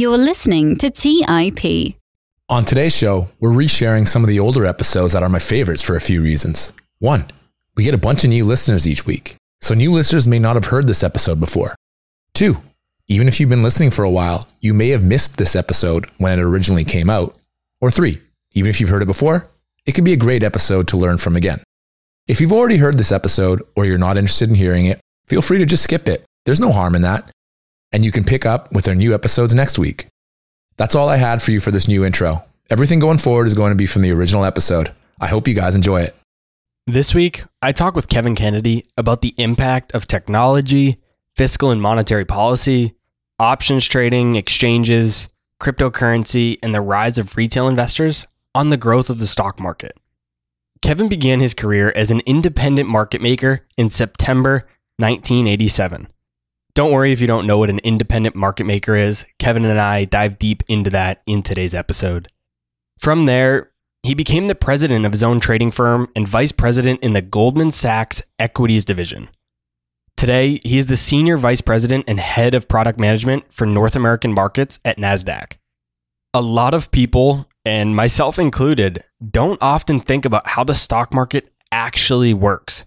You're listening to TIP. On today's show, we're resharing some of the older episodes that are my favorites for a few reasons. One, we get a bunch of new listeners each week, so new listeners may not have heard this episode before. Two, even if you've been listening for a while, you may have missed this episode when it originally came out. Or three, even if you've heard it before, it could be a great episode to learn from again. If you've already heard this episode or you're not interested in hearing it, feel free to just skip it. There's no harm in that. And you can pick up with our new episodes next week. That's all I had for you for this new intro. Everything going forward is going to be from the original episode. I hope you guys enjoy it. This week, I talk with Kevin Kennedy about the impact of technology, fiscal and monetary policy, options trading, exchanges, cryptocurrency, and the rise of retail investors on the growth of the stock market. Kevin began his career as an independent market maker in September 1987. Don't worry if you don't know what an independent market maker is. Kevin and I dive deep into that in today's episode. From there, he became the president of his own trading firm and vice president in the Goldman Sachs Equities Division. Today, he is the senior vice president and head of product management for North American markets at NASDAQ. A lot of people, and myself included, don't often think about how the stock market actually works.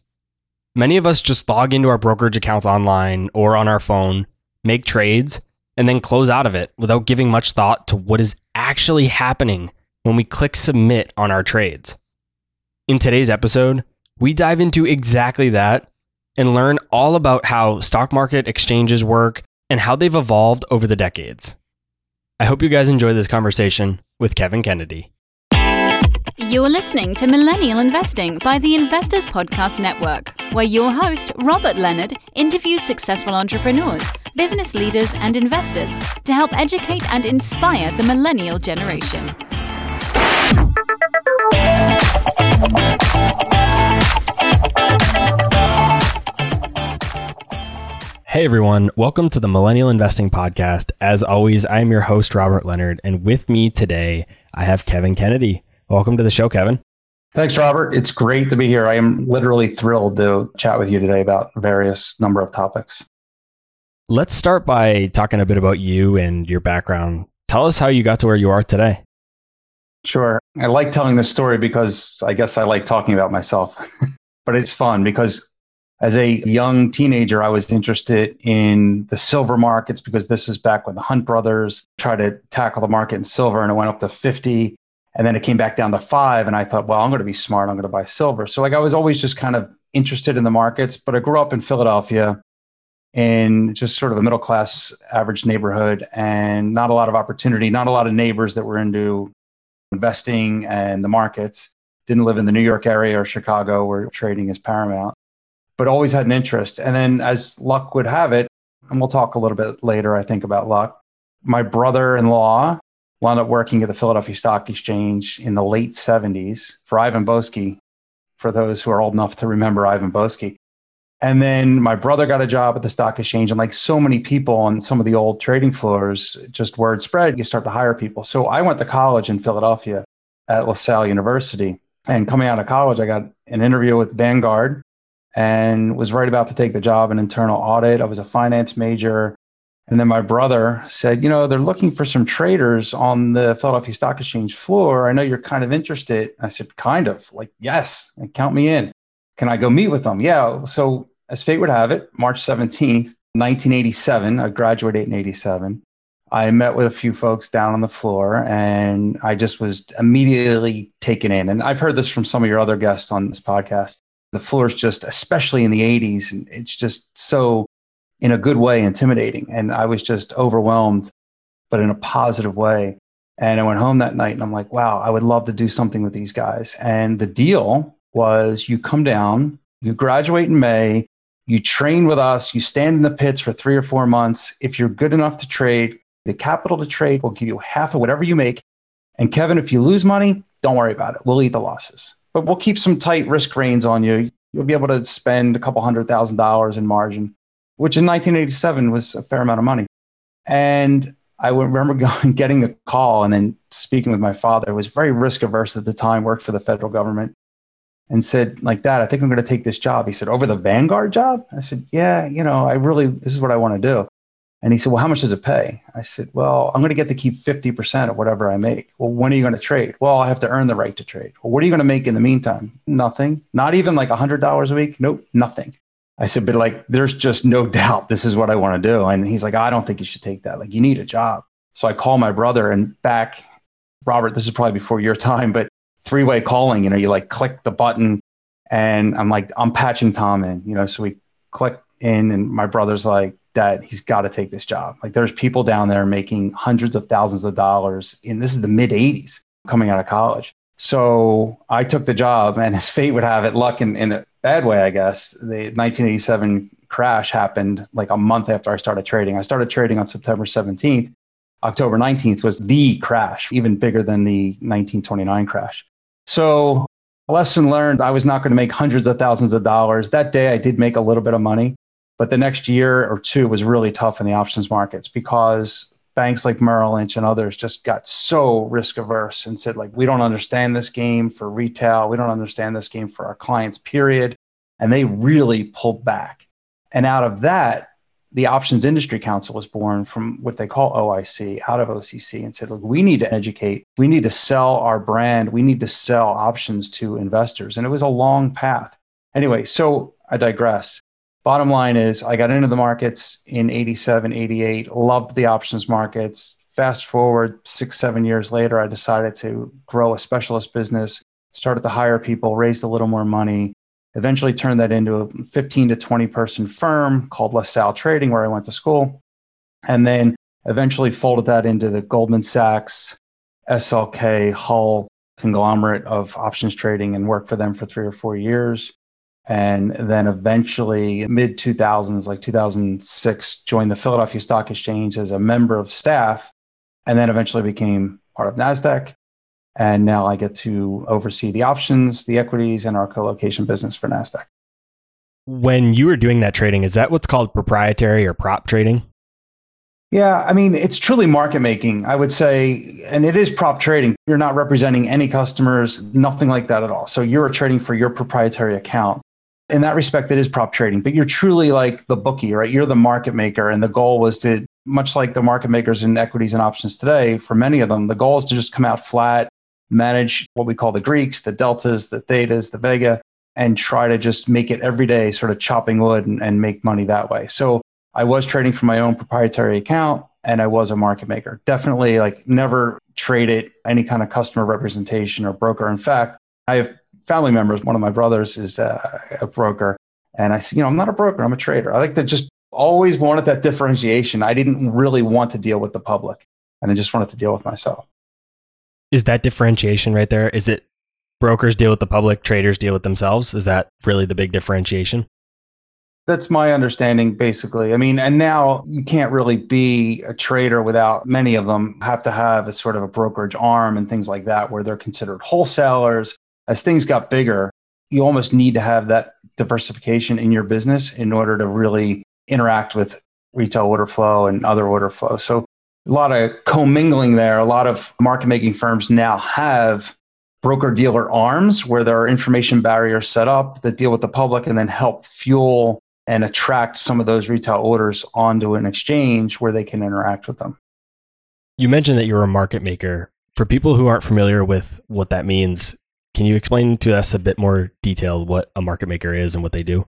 Many of us just log into our brokerage accounts online or on our phone, make trades, and then close out of it without giving much thought to what is actually happening when we click submit on our trades. In today's episode, we dive into exactly that and learn all about how stock market exchanges work and how they've evolved over the decades. I hope you guys enjoy this conversation with Kevin Kennedy. You're listening to Millennial Investing by the Investors Podcast Network, where your host, Robert Leonard, interviews successful entrepreneurs, business leaders, and investors to help educate and inspire the millennial generation. Hey everyone, welcome to the Millennial Investing Podcast. As always, I'm your host, Robert Leonard, and with me today, I have Kevin Kennedy. Welcome to the show, Kevin. Thanks, Robert. It's great to be here. I am literally thrilled to chat with you today about various number of topics. Let's start by talking a bit about you and your background. Tell us how you got to where you are today. Sure. I like telling this story because I guess I like talking about myself, but it's fun because as a young teenager, I was interested in the silver markets because this is back when the Hunt brothers tried to tackle the market in silver and it went up to 50. And then it came back down to five. And I thought, well, I'm going to be smart. I'm going to buy silver. So, like, I was always just kind of interested in the markets, but I grew up in Philadelphia in just sort of a middle class average neighborhood and not a lot of opportunity, not a lot of neighbors that were into investing and the markets. Didn't live in the New York area or Chicago where trading is paramount but always had an interest. And then, as luck would have it, and we'll talk a little bit later, I think, about luck, my brother in law wound up working at the Philadelphia Stock Exchange in the late 70s for Ivan Boesky, for those who are old enough to remember Ivan Boesky. And then my brother got a job at the stock exchange. And like so many people on some of the old trading floors, just word spread, you start to hire people. So I went to college in Philadelphia at LaSalle University. And coming out of college, I got an interview with Vanguard and was right about to take the job in internal audit. I was a finance major. And then my brother said, You know, they're looking for some traders on the Philadelphia Stock Exchange floor. I know you're kind of interested. I said, Kind of, like, yes, count me in. Can I go meet with them? Yeah. So, as fate would have it, March 17th, 1987, I graduated in 87. I met with a few folks down on the floor and I just was immediately taken in. And I've heard this from some of your other guests on this podcast the floor is just, especially in the 80s, and it's just so, in a good way, intimidating. And I was just overwhelmed, but in a positive way. And I went home that night and I'm like, wow, I would love to do something with these guys. And the deal was you come down, you graduate in May, you train with us, you stand in the pits for three or four months. If you're good enough to trade, the capital to trade will give you half of whatever you make. And Kevin, if you lose money, don't worry about it. We'll eat the losses but we'll keep some tight risk reins on you. You'll be able to spend a couple hundred thousand dollars in margin, which in 1987 was a fair amount of money. And I remember going, getting a call and then speaking with my father, who was very risk averse at the time, worked for the federal government, and said, like that, I think I'm going to take this job. He said, over the Vanguard job? I said, yeah, you know, I really, this is what I want to do. And he said, Well, how much does it pay? I said, Well, I'm going to get to keep 50% of whatever I make. Well, when are you going to trade? Well, I have to earn the right to trade. Well, what are you going to make in the meantime? Nothing. Not even like $100 a week? Nope, nothing. I said, But like, there's just no doubt this is what I want to do. And he's like, I don't think you should take that. Like, you need a job. So I call my brother and back, Robert, this is probably before your time, but three way calling, you know, you like click the button and I'm like, I'm patching Tom in, you know, so we click in and my brother's like, Dad, he's got to take this job. Like there's people down there making hundreds of thousands of dollars and this is the mid 80s coming out of college. So I took the job and as fate would have it, luck in, in a bad way, I guess. The 1987 crash happened like a month after I started trading. I started trading on September 17th. October 19th was the crash, even bigger than the 1929 crash. So lesson learned, I was not going to make hundreds of thousands of dollars. That day I did make a little bit of money, but the next year or two was really tough in the options markets because banks like Merrill Lynch and others just got so risk averse and said, like, we don't understand this game for retail. We don't understand this game for our clients, period. And they really pulled back. And out of that, the Options Industry Council was born from what they call OIC out of OCC and said, look, we need to educate. We need to sell our brand. We need to sell options to investors. And it was a long path. Anyway, so I digress. Bottom line is, I got into the markets in 87, 88, loved the options markets. Fast forward six, seven years later, I decided to grow a specialist business, started to hire people, raised a little more money, eventually turned that into a 15 to 20 person firm called LaSalle Trading, where I went to school. And then eventually folded that into the Goldman Sachs, SLK, Hull conglomerate of options trading and worked for them for three or four years and then eventually mid 2000s like 2006 joined the philadelphia stock exchange as a member of staff and then eventually became part of nasdaq and now i get to oversee the options the equities and our co-location business for nasdaq when you were doing that trading is that what's called proprietary or prop trading yeah, I mean, it's truly market making, I would say, and it is prop trading. You're not representing any customers, nothing like that at all. So you're trading for your proprietary account in that respect, it is prop trading, but you're truly like the bookie, right? You're the market maker. And the goal was to, much like the market makers in equities and options today, for many of them, the goal is to just come out flat, manage what we call the Greeks, the deltas, the thetas, the vega, and try to just make it every day, sort of chopping wood and, and make money that way. So I was trading from my own proprietary account and I was a market maker. Definitely like never traded any kind of customer representation or broker. In fact, I have family members. One of my brothers is a, a broker. And I said, you know, I'm not a broker, I'm a trader. I like to just always wanted that differentiation. I didn't really want to deal with the public and I just wanted to deal with myself. Is that differentiation right there? Is it brokers deal with the public, traders deal with themselves? Is that really the big differentiation? That's my understanding, basically. I mean, and now you can't really be a trader without many of them have to have a sort of a brokerage arm and things like that, where they're considered wholesalers as things got bigger, you almost need to have that diversification in your business in order to really interact with retail order flow and other order flow. So a lot of commingling there. A lot of market making firms now have broker dealer arms where there are information barriers set up that deal with the public and then help fuel and attract some of those retail orders onto an exchange where they can interact with them. You mentioned that you're a market maker. For people who aren't familiar with what that means, can you explain to us a bit more detail what a market maker is and what they do?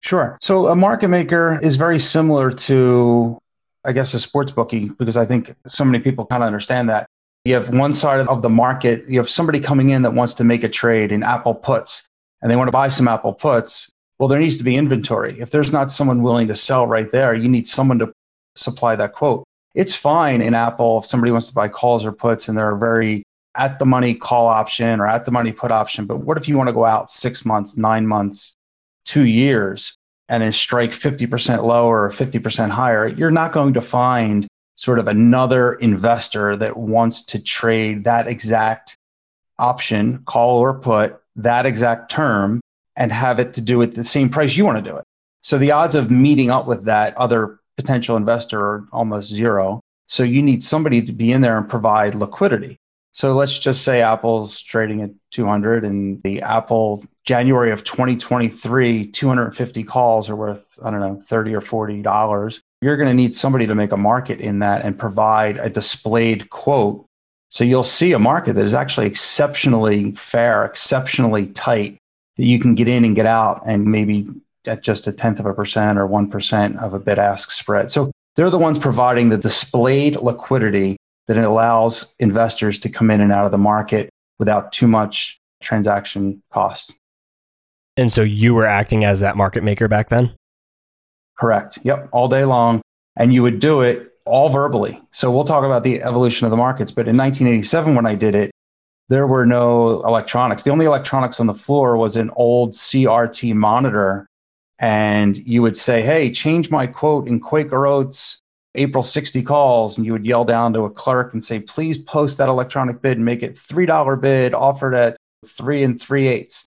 Sure. So a market maker is very similar to, I guess, a sports bookie because I think so many people kind of understand that. You have one side of the market, you have somebody coming in that wants to make a trade in Apple puts and they want to buy some Apple puts. Well, there needs to be inventory. If there's not someone willing to sell right there, you need someone to supply that quote. It's fine in Apple if somebody wants to buy calls or puts and they're very at the money call option or at the money put option. But what if you want to go out six months, nine months, two years and then strike 50% lower or 50% higher? You're not going to find sort of another investor that wants to trade that exact option, call or put, that exact term and have it to do at the same price you want to do it. So the odds of meeting up with that other potential investor are almost zero. So you need somebody to be in there and provide liquidity. So let's just say Apple's trading at 200 and the Apple January of 2023, 250 calls are worth, I don't know, 30 or $40. you're going to need somebody to make a market in that and provide a displayed quote. So you'll see a market that is actually exceptionally fair, exceptionally tight that you can get in and get out and maybe at just a tenth of a percent or 1% of a bid ask spread. So they're the ones providing the displayed liquidity that it allows investors to come in and out of the market without too much transaction cost. And so you were acting as that market maker back then? Correct. Yep. All day long. And you would do it all verbally. So we'll talk about the evolution of the markets. But in 1987, when I did it, there were no electronics. The only electronics on the floor was an old CRT monitor. And you would say, Hey, change my quote in Quaker Oats April 60 calls. And you would yell down to a clerk and say, Please post that electronic bid and make it $3 bid offered at three and three eighths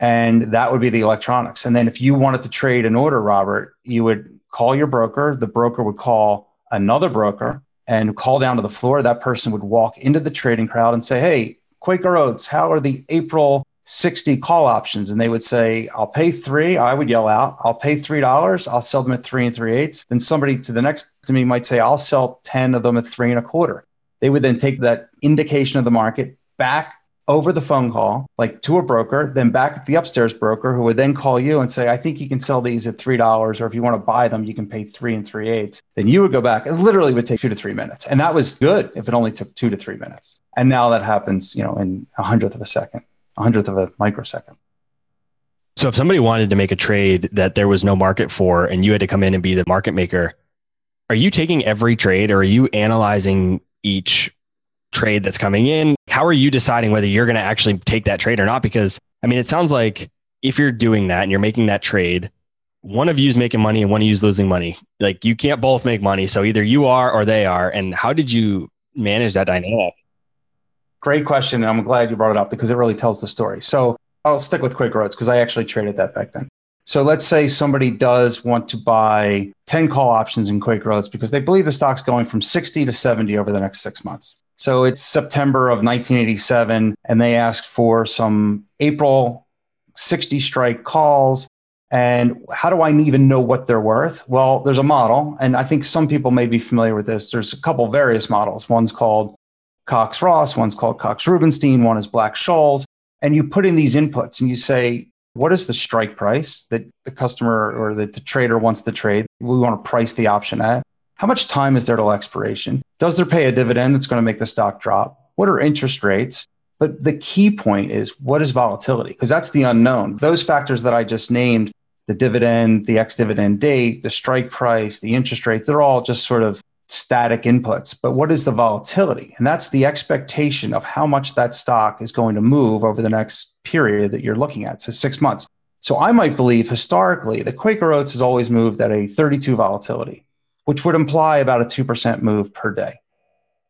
and that would be the electronics. And then if you wanted to trade an order, Robert, you would call your broker. The broker would call another broker and call down to the floor. That person would walk into the trading crowd and say, Hey, Quaker Oats, how are the April 60 call options? And they would say, I'll pay three. I would yell out, I'll pay $3. I'll sell them at three and three eighths. Then somebody to the next to me might say, I'll sell 10 of them at three and a quarter. They would then take that indication of the market back over the phone call, like to a broker, then back at the upstairs broker who would then call you and say, I think you can sell these at $3, or if you want to buy them, you can pay three and three eighths. Then you would go back. It literally would take two to three minutes. And that was good if it only took two to three minutes. And now that happens, you know, in a hundredth of a second, a hundredth of a microsecond. So if somebody wanted to make a trade that there was no market for and you had to come in and be the market maker, are you taking every trade or are you analyzing each trade that's coming in. How are you deciding whether you're going to actually take that trade or not? Because I mean, it sounds like if you're doing that and you're making that trade, one of you is making money and one of you is losing money. Like you can't both make money. So either you are or they are. And how did you manage that dynamic? Great question. I'm glad you brought it up because it really tells the story. So I'll stick with Quaker Oats because I actually traded that back then. So let's say somebody does want to buy 10 call options in Quaker Oats because they believe the stock's going from 60 to 70 over the next six months. So it's September of 1987, and they asked for some April 60 strike calls. And how do I even know what they're worth? Well, there's a model, and I think some people may be familiar with this. There's a couple various models. One's called Cox Ross, one's called Cox Rubinstein, one is Black Scholes. And you put in these inputs and you say, what is the strike price that the customer or the, the trader wants to trade? We want to price the option at. How much time is there till expiration? Does there pay a dividend that's going to make the stock drop? What are interest rates? But the key point is what is volatility? Because that's the unknown. Those factors that I just named, the dividend, the ex dividend date, the strike price, the interest rates, they're all just sort of static inputs. But what is the volatility? And that's the expectation of how much that stock is going to move over the next period that you're looking at. So six months. So I might believe historically that Quaker Oats has always moved at a 32 volatility which would imply about a 2% move per day.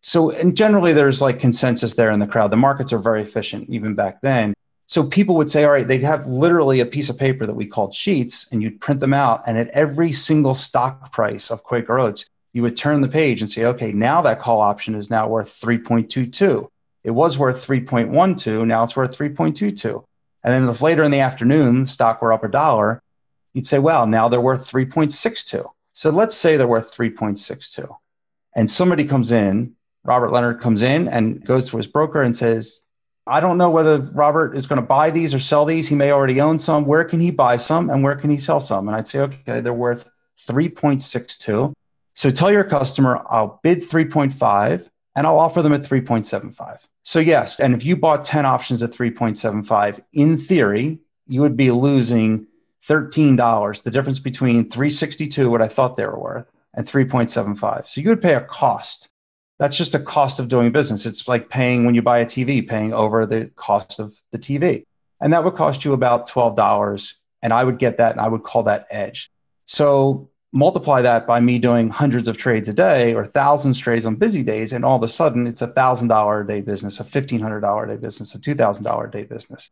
So, and generally there's like consensus there in the crowd. The markets are very efficient even back then. So people would say, all right, they'd have literally a piece of paper that we called sheets and you'd print them out. And at every single stock price of Quaker Oats, you would turn the page and say, okay, now that call option is now worth 3.22. It was worth 3.12. Now it's worth 3.22. And then if later in the afternoon, the stock were up a dollar, you'd say, well, now they're worth 3.62. So let's say they're worth 3.62. And somebody comes in, Robert Leonard comes in and goes to his broker and says, I don't know whether Robert is going to buy these or sell these. He may already own some. Where can he buy some and where can he sell some? And I'd say, okay, they're worth 3.62. So tell your customer, I'll bid 3.5 and I'll offer them at 3.75. So, yes. And if you bought 10 options at 3.75, in theory, you would be losing $13, the difference between 362, what I thought they were worth, and 3.75. So you would pay a cost. That's just a cost of doing business. It's like paying when you buy a TV, paying over the cost of the TV. And that would cost you about $12. And I would get that and I would call that edge. So multiply that by me doing hundreds of trades a day or thousands trades on busy days. And all of a sudden it's a $1,000 a day business, a $1,500 a day business, a $2,000 a day business.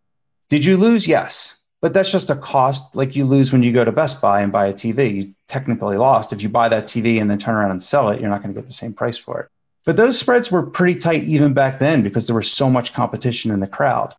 Did you lose? Yes. But that's just a cost like you lose when you go to Best Buy and buy a TV. You technically lost. If you buy that TV and then turn around and sell it, you're not going to get the same price for it. But those spreads were pretty tight even back then because there was so much competition in the crowd.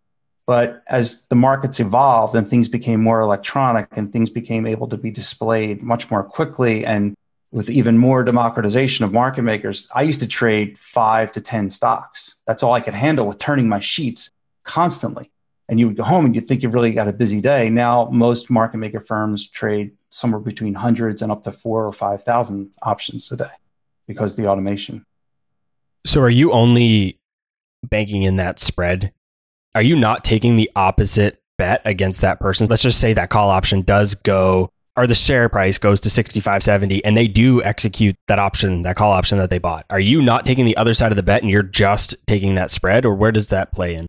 But as the markets evolved and things became more electronic and things became able to be displayed much more quickly and with even more democratization of market makers, I used to trade five to 10 stocks. That's all I could handle with turning my sheets constantly. And you would go home and you'd think you've really got a busy day. Now, most market maker firms trade somewhere between hundreds and up to four or 5,000 options a day because the automation. So, are you only banking in that spread? Are you not taking the opposite bet against that person? Let's just say that call option does go or the share price goes to 65.70 and they do execute that option, that call option that they bought. Are you not taking the other side of the bet and you're just taking that spread or where does that play in?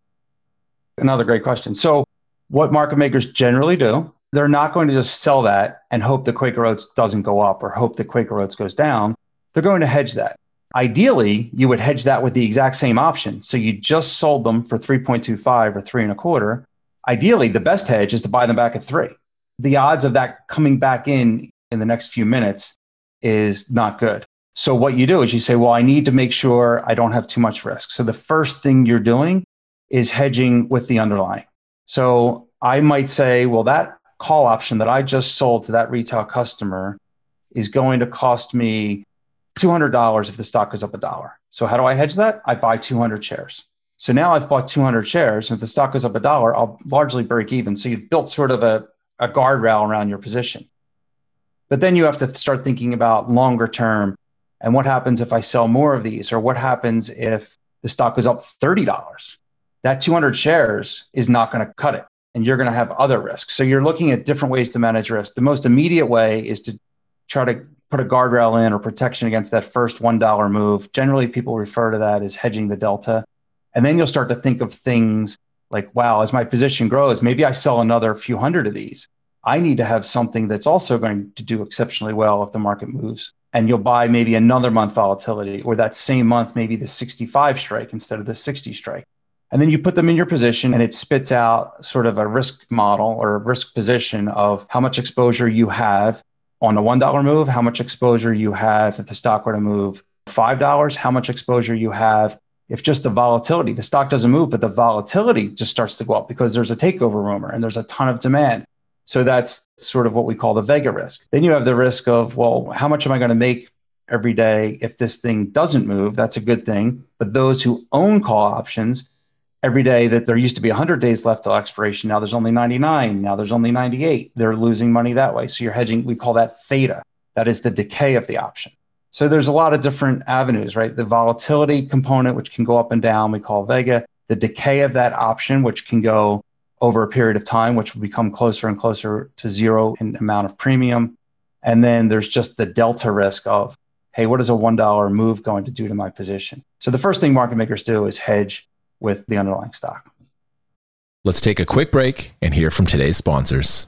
Another great question. So, what market makers generally do, they're not going to just sell that and hope the Quaker Oats doesn't go up or hope the Quaker Oats goes down. They're going to hedge that. Ideally, you would hedge that with the exact same option. So you just sold them for 3.25 or three and a quarter. Ideally, the best hedge is to buy them back at three the odds of that coming back in in the next few minutes is not good. So what you do is you say, well, I need to make sure I don't have too much risk. So the first thing you're doing is hedging with the underlying. So I might say, well, that call option that I just sold to that retail customer is going to cost me $200 if the stock goes up a dollar. So how do I hedge that? I buy 200 shares. So now I've bought 200 shares. And if the stock goes up a dollar, I'll largely break even. So you've built sort of a, a guardrail around your position. But then you have to start thinking about longer term and what happens if I sell more of these, or what happens if the stock goes up $30? That 200 shares is not going to cut it, and you're going to have other risks. So you're looking at different ways to manage risk. The most immediate way is to try to put a guardrail in or protection against that first $1 move. Generally, people refer to that as hedging the delta. And then you'll start to think of things like, wow, as my position grows, maybe I sell another few hundred of these. I need to have something that's also going to do exceptionally well if the market moves. And you'll buy maybe another month volatility, or that same month, maybe the 65 strike instead of the 60 strike. And then you put them in your position and it spits out sort of a risk model or a risk position of how much exposure you have on a $1 move, how much exposure you have if the stock were to move $5, how much exposure you have if just the volatility, the stock doesn't move, but the volatility just starts to go up because there's a takeover rumor and there's a ton of demand. So that's sort of what we call the Vega risk. Then you have the risk of, well, how much am I going to make every day if this thing doesn't move? That's a good thing. But those who own call options, every day that there used to be 100 days left till expiration, now there's only 99, now there's only 98. They're losing money that way. So you're hedging, we call that theta. That is the decay of the option. So there's a lot of different avenues, right? The volatility component, which can go up and down, we call Vega. The decay of that option, which can go over a period of time, which will become closer and closer to zero in amount of premium. And then there's just the delta risk of, hey, what is a $1 move going to do to my position? So the first thing market makers do is hedge with the underlying stock. Let's take a quick break and hear from today's sponsors.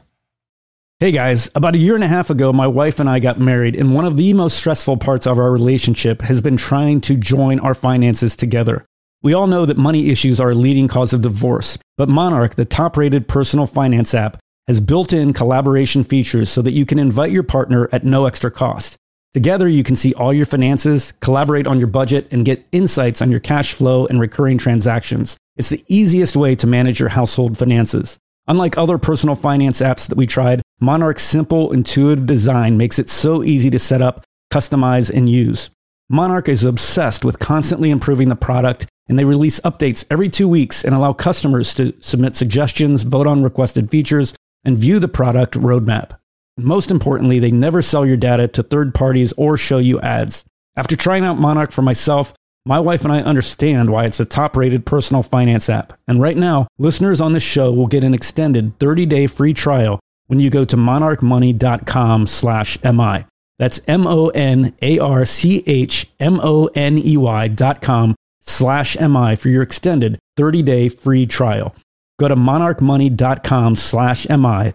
Hey guys, about a year and a half ago, my wife and I got married, and one of the most stressful parts of our relationship has been trying to join our finances together. We all know that money issues are a leading cause of divorce, but Monarch, the top rated personal finance app, has built in collaboration features so that you can invite your partner at no extra cost. Together, you can see all your finances, collaborate on your budget, and get insights on your cash flow and recurring transactions. It's the easiest way to manage your household finances. Unlike other personal finance apps that we tried, Monarch's simple, intuitive design makes it so easy to set up, customize, and use. Monarch is obsessed with constantly improving the product, and they release updates every two weeks and allow customers to submit suggestions, vote on requested features, and view the product roadmap. Most importantly, they never sell your data to third parties or show you ads. After trying out Monarch for myself, my wife and I understand why it's the top rated personal finance app. And right now, listeners on this show will get an extended 30 day free trial when you go to monarchmoney.com slash MI. That's M O N A R C H M O N E Y dot com slash MI for your extended 30 day free trial. Go to monarchmoney.com slash MI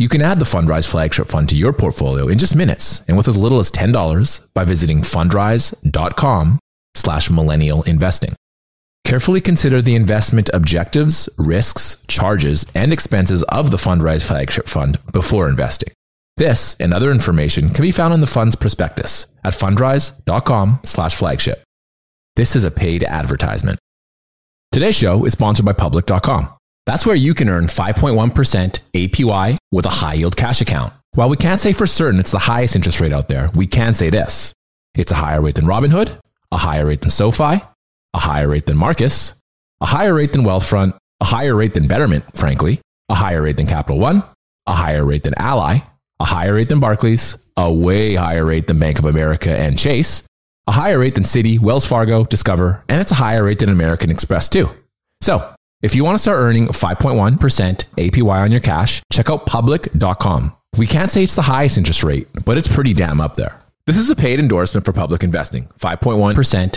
You can add the Fundrise flagship fund to your portfolio in just minutes and with as little as $10 by visiting fundrise.com slash millennial investing. Carefully consider the investment objectives, risks, charges, and expenses of the Fundrise Flagship Fund before investing. This and other information can be found in the fund's prospectus at fundrise.com slash flagship. This is a paid advertisement. Today's show is sponsored by public.com. That's where you can earn 5.1% APY with a high yield cash account. While we can't say for certain it's the highest interest rate out there, we can say this. It's a higher rate than Robinhood, a higher rate than SoFi, a higher rate than Marcus, a higher rate than Wealthfront, a higher rate than Betterment, frankly, a higher rate than Capital One, a higher rate than Ally, a higher rate than Barclays, a way higher rate than Bank of America and Chase, a higher rate than Citi, Wells Fargo, Discover, and it's a higher rate than American Express too. So, if you want to start earning 5.1% APY on your cash, check out public.com. We can't say it's the highest interest rate, but it's pretty damn up there. This is a paid endorsement for public investing, 5.1%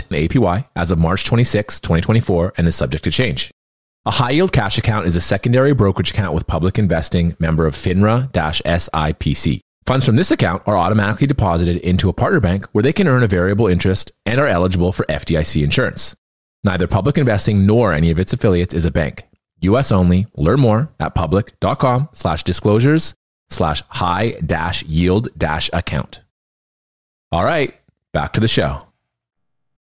APY as of March 26, 2024, and is subject to change. A high yield cash account is a secondary brokerage account with public investing member of FINRA SIPC. Funds from this account are automatically deposited into a partner bank where they can earn a variable interest and are eligible for FDIC insurance. Neither public investing nor any of its affiliates is a bank. US only. Learn more at public.com slash disclosures slash high dash yield dash account. All right, back to the show.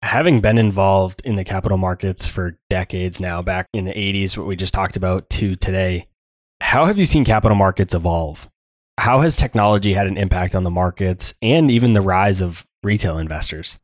Having been involved in the capital markets for decades now, back in the 80s, what we just talked about, to today, how have you seen capital markets evolve? How has technology had an impact on the markets and even the rise of retail investors?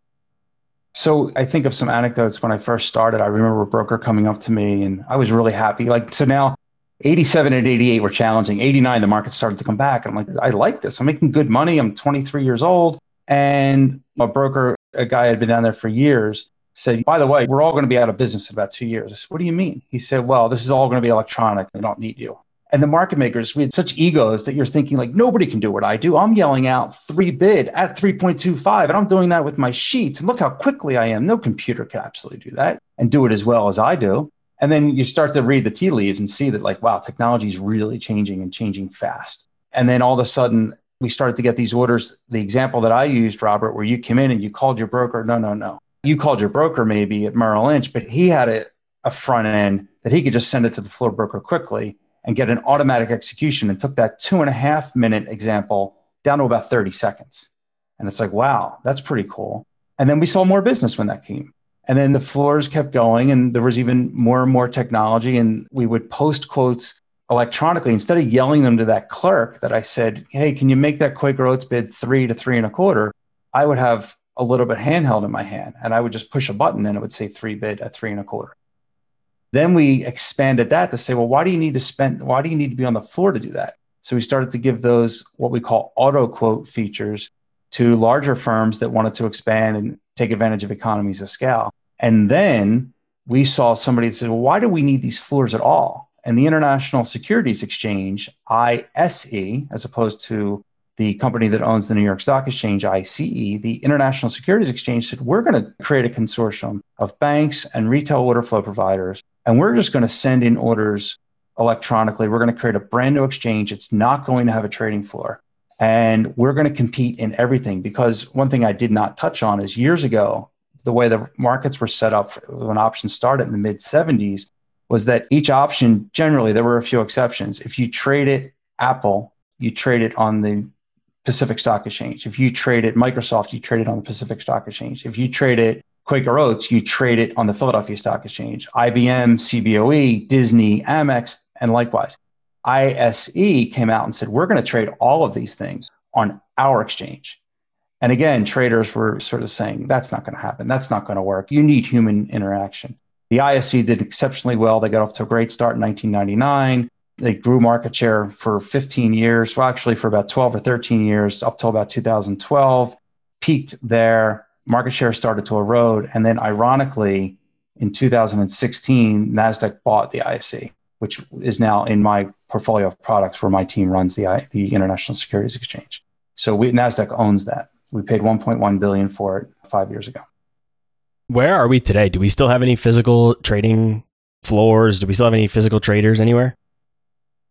So I think of some anecdotes when I first started. I remember a broker coming up to me and I was really happy. Like, so now 87 and 88 were challenging. 89, the market started to come back. I'm like, I like this. I'm making good money. I'm 23 years old. And a broker, a guy had been down there for years, said, By the way, we're all going to be out of business in about two years. I said, What do you mean? He said, Well, this is all going to be electronic. We don't need you. And the market makers, we had such egos that you're thinking, like, nobody can do what I do. I'm yelling out three bid at 3.25, and I'm doing that with my sheets. And look how quickly I am. No computer can absolutely do that and do it as well as I do. And then you start to read the tea leaves and see that, like, wow, technology is really changing and changing fast. And then all of a sudden, we started to get these orders. The example that I used, Robert, where you came in and you called your broker. No, no, no. You called your broker maybe at Merrill Lynch, but he had a, a front end that he could just send it to the floor broker quickly and get an automatic execution and took that two and a half minute example down to about 30 seconds. And it's like, wow, that's pretty cool. And then we saw more business when that came. And then the floors kept going and there was even more and more technology. And we would post quotes electronically instead of yelling them to that clerk that I said, Hey, can you make that Quaker Oats bid three to three and a quarter? I would have a little bit handheld in my hand and I would just push a button and it would say three bid at three and a quarter. Then we expanded that to say, well, why do you need to spend, why do you need to be on the floor to do that? So we started to give those what we call auto quote features to larger firms that wanted to expand and take advantage of economies of scale. And then we saw somebody that said, well, why do we need these floors at all? And the International Securities Exchange, ISE, as opposed to the company that owns the New York Stock Exchange, ICE, the International Securities Exchange said, we're going to create a consortium of banks and retail order flow providers, and we're just going to send in orders electronically. We're going to create a brand new exchange. It's not going to have a trading floor. And we're going to compete in everything because one thing I did not touch on is years ago, the way the markets were set up when options started in the mid 70s was that each option, generally, there were a few exceptions. If you traded Apple, you trade it on the Pacific Stock Exchange. If you trade it Microsoft, you trade it on the Pacific Stock Exchange. If you traded Quaker Oats, you trade it on the Philadelphia Stock Exchange. IBM, CBOE, Disney, Amex, and likewise. ISE came out and said, we're going to trade all of these things on our exchange. And again, traders were sort of saying, that's not going to happen. That's not going to work. You need human interaction. The ISE did exceptionally well. They got off to a great start in 1999. They grew market share for 15 years, well, actually for about 12 or 13 years, up till about 2012, peaked there. Market share started to erode. And then, ironically, in 2016, NASDAQ bought the ISE, which is now in my portfolio of products where my team runs the, the International Securities Exchange. So we, NASDAQ owns that. We paid 1.1 billion for it five years ago where are we today? Do we still have any physical trading floors? Do we still have any physical traders anywhere?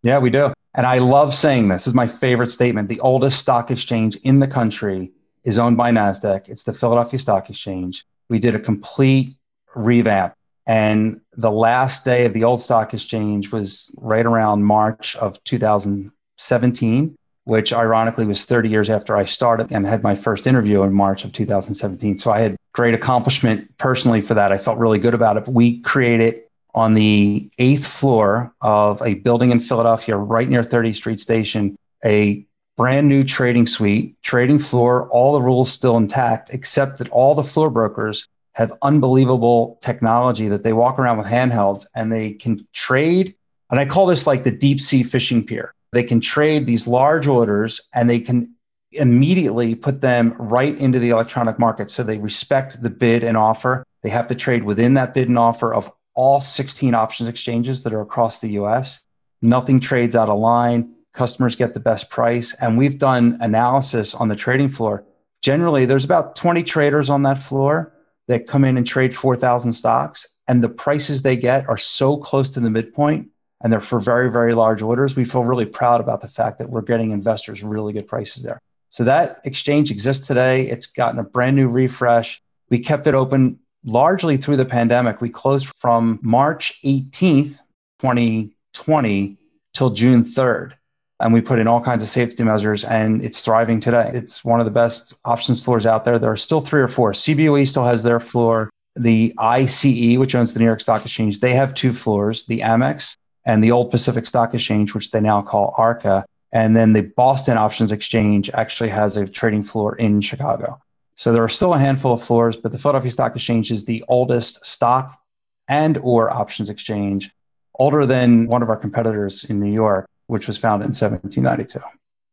Yeah, we do. And I love saying this. this is my favorite statement. The oldest stock exchange in the country is owned by NASDAQ. It's the Philadelphia Stock Exchange. We did a complete revamp. And the last day of the old stock exchange was right around March of 2017, which ironically was 30 years after I started and had my first interview in March of 2017. So I had great accomplishment personally for that. I felt really good about it. We created on the eighth floor of a building in Philadelphia, right near 30th Street Station, a brand new trading suite, trading floor, all the rules still intact, except that all the floor brokers have unbelievable technology that they walk around with handhelds and they can trade. And I call this like the deep sea fishing pier. They can trade these large orders and they can immediately put them right into the electronic market. So they respect the bid and offer. They have to trade within that bid and offer of all 16 options exchanges that are across the US. Nothing trades out of line. Customers get the best price. And we've done analysis on the trading floor. Generally, there's about 20 traders on that floor that come in and trade 4,000 stocks. And the prices they get are so close to the midpoint and they're for very, very large orders. We feel really proud about the fact that we're getting investors really good prices there. So that exchange exists today. It's gotten a brand new refresh. We kept it open largely through the pandemic. We closed from March 18th, 2020 till June 3rd. And we put in all kinds of safety measures and it's thriving today. It's one of the best options floors out there. There are still three or four. CBOE still has their floor. The ICE, which owns the New York Stock Exchange, they have two floors. The Amex and the Old Pacific Stock Exchange, which they now call ARCA. And then the Boston Options Exchange actually has a trading floor in Chicago. So there are still a handful of floors, but the Philadelphia Stock Exchange is the oldest stock and or options exchange, older than one of our competitors in New York, which was founded in 1792.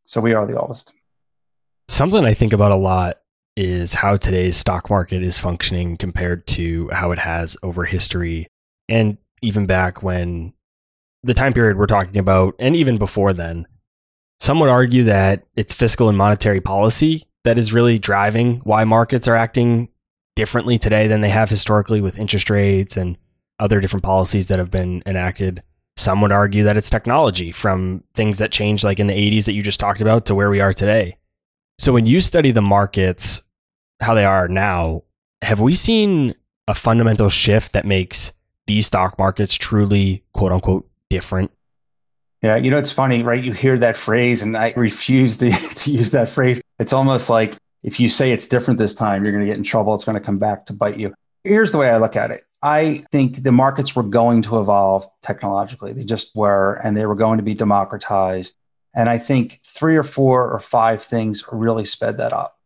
So we are the oldest. Something I think about a lot is how today's stock market is functioning compared to how it has over history and even back when the time period we're talking about and even before then some would argue that it's fiscal and monetary policy that is really driving why markets are acting differently today than they have historically with interest rates and other different policies that have been enacted. Some would argue that it's technology from things that changed like in the 80s that you just talked about to where we are today. So when you study the markets, how they are now, have we seen a fundamental shift that makes these stock markets truly quote unquote different yeah, you know, it's funny, right? You hear that phrase, and I refuse to, to use that phrase. It's almost like if you say it's different this time, you're going to get in trouble. It's going to come back to bite you. Here's the way I look at it I think the markets were going to evolve technologically. They just were, and they were going to be democratized. And I think three or four or five things really sped that up.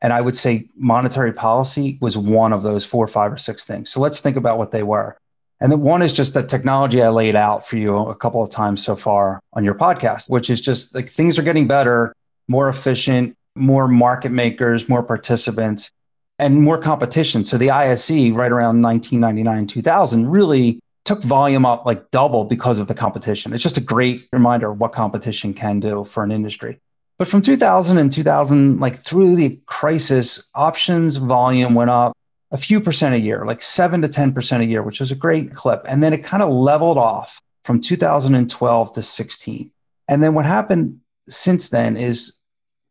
And I would say monetary policy was one of those four, five, or six things. So let's think about what they were. And the one is just the technology I laid out for you a couple of times so far on your podcast, which is just like things are getting better, more efficient, more market makers, more participants, and more competition. So the ISE right around 1999, 2000 really took volume up like double because of the competition. It's just a great reminder of what competition can do for an industry. But from 2000 and 2000, like through the crisis, options volume went up a few percent a year, like seven to 10% a year, which was a great clip. And then it kind of leveled off from 2012 to 16. And then what happened since then is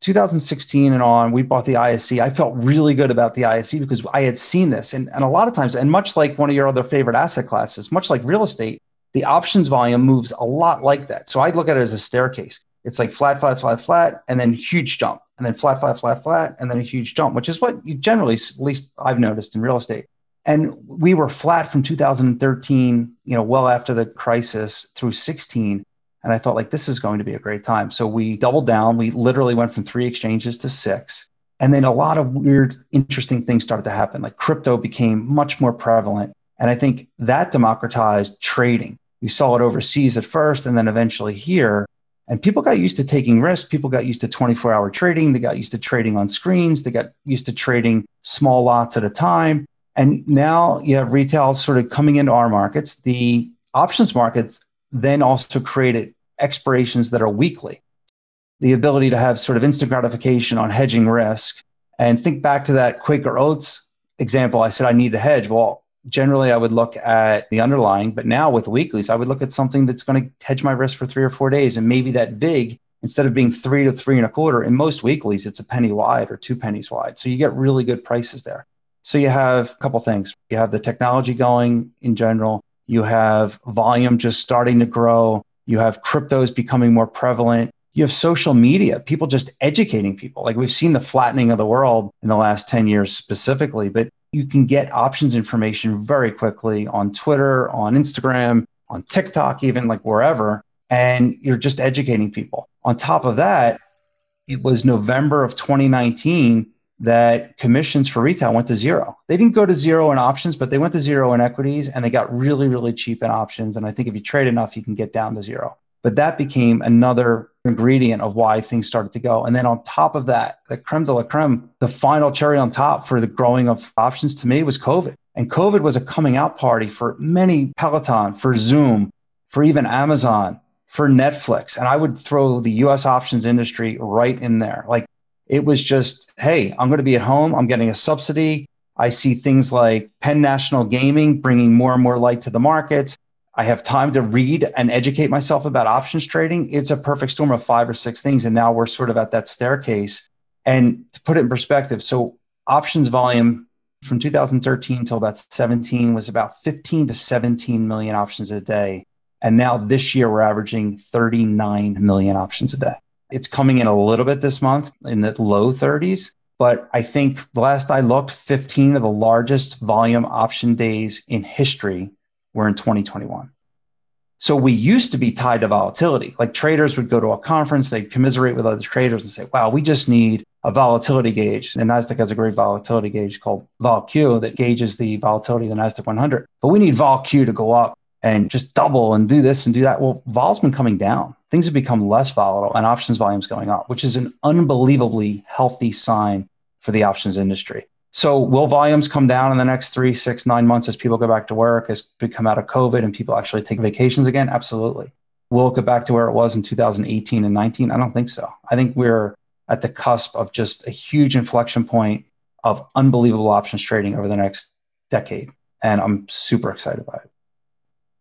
2016 and on, we bought the ISE. I felt really good about the ISE because I had seen this. And, and a lot of times, and much like one of your other favorite asset classes, much like real estate, the options volume moves a lot like that. So I look at it as a staircase. It's like flat, flat, flat, flat, and then huge jump and then flat, flat, flat, flat, and then a huge jump, which is what you generally, at least I've noticed in real estate. And we were flat from 2013, you know, well after the crisis through 16. And I thought like this is going to be a great time. So we doubled down. We literally went from three exchanges to six. And then a lot of weird, interesting things started to happen. Like crypto became much more prevalent. And I think that democratized trading. We saw it overseas at first and then eventually here. And people got used to taking risks. People got used to 24 hour trading. They got used to trading on screens. They got used to trading small lots at a time. And now you have retail sort of coming into our markets. The options markets then also created expirations that are weekly. The ability to have sort of instant gratification on hedging risk. And think back to that Quaker Oats example. I said, I need to hedge. Well, generally I would look at the underlying, but now with weeklies, I would look at something that's going to hedge my risk for three or four days. And maybe that VIG, instead of being three to three and a quarter, in most weeklies, it's a penny wide or two pennies wide. So you get really good prices there. So you have a couple things. You have the technology going in general. You have volume just starting to grow. You have cryptos becoming more prevalent. You have social media, people just educating people. Like we've seen the flattening of the world in the last 10 years specifically, but you can get options information very quickly on Twitter, on Instagram, on TikTok, even like wherever. And you're just educating people. On top of that, it was November of 2019 that commissions for retail went to zero. They didn't go to zero in options, but they went to zero in equities and they got really, really cheap in options. And I think if you trade enough, you can get down to zero. But that became another ingredient of why things started to go. And then on top of that, the creme de la creme, the final cherry on top for the growing of options to me was COVID. And COVID was a coming out party for many Peloton, for Zoom, for even Amazon, for Netflix. And I would throw the US options industry right in there. Like it was just, hey, I'm going to be at home. I'm getting a subsidy. I see things like Penn National Gaming bringing more and more light to the markets. I have time to read and educate myself about options trading. It's a perfect storm of five or six things. And now we're sort of at that staircase. And to put it in perspective, so options volume from 2013 till about 17 was about 15 to 17 million options a day. And now this year, we're averaging 39 million options a day. It's coming in a little bit this month in the low 30s. But I think the last I looked, 15 of the largest volume option days in history were in 2021. So we used to be tied to volatility. Like traders would go to a conference, they'd commiserate with other traders and say, wow, we just need a volatility gauge. And NASDAQ has a great volatility gauge called VolQ that gauges the volatility of the NASDAQ 100. But we need VolQ to go up and just double and do this and do that. Well, vol's been coming down. Things have become less volatile and options volumes going up, which is an unbelievably healthy sign for the options industry. So will volumes come down in the next three, six, nine months as people go back to work, as we come out of COVID and people actually take vacations again? Absolutely. Will it go back to where it was in 2018 and 19? I don't think so. I think we're at the cusp of just a huge inflection point of unbelievable options trading over the next decade. And I'm super excited about it.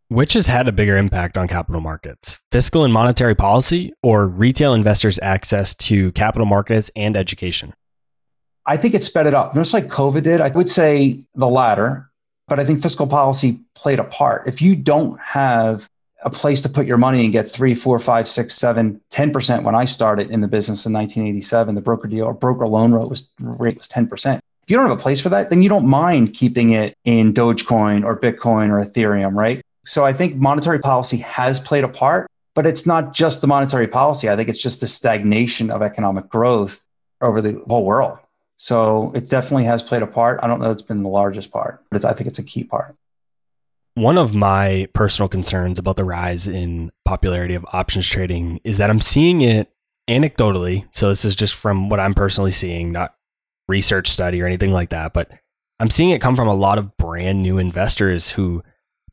Which has had a bigger impact on capital markets, fiscal and monetary policy, or retail investors' access to capital markets and education? I think it sped it up, just like COVID did. I would say the latter, but I think fiscal policy played a part. If you don't have a place to put your money and get three, four, five, six, seven, 10% when I started in the business in 1987, the broker deal or broker loan rate was, rate was 10%. If you don't have a place for that, then you don't mind keeping it in Dogecoin or Bitcoin or Ethereum, right? So I think monetary policy has played a part, but it's not just the monetary policy. I think it's just the stagnation of economic growth over the whole world. So it definitely has played a part. I don't know it's been the largest part, but I think it's a key part. One of my personal concerns about the rise in popularity of options trading is that I'm seeing it anecdotally. So this is just from what I'm personally seeing, not research study or anything like that, but I'm seeing it come from a lot of brand new investors who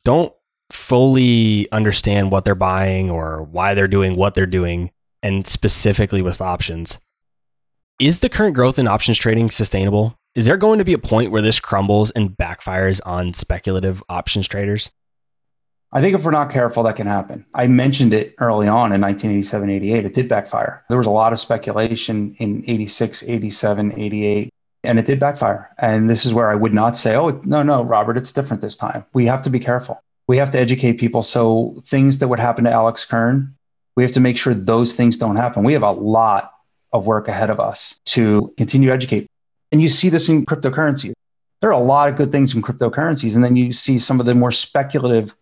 don't fully understand what they're buying or why they're doing what they're doing, and specifically with options. Is the current growth in options trading sustainable? Is there going to be a point where this crumbles and backfires on speculative options traders? I think if we're not careful, that can happen. I mentioned it early on in 1987, 88. It did backfire. There was a lot of speculation in 86, 87, 88, and it did backfire. And this is where I would not say, oh, no, no, Robert, it's different this time. We have to be careful we have to educate people. So things that would happen to Alex Kearns, we have to make sure those things don't happen. We have a lot of work ahead of us to continue to educate. And you see this in cryptocurrency. There are a lot of good things in cryptocurrencies. And then you see some of the more speculative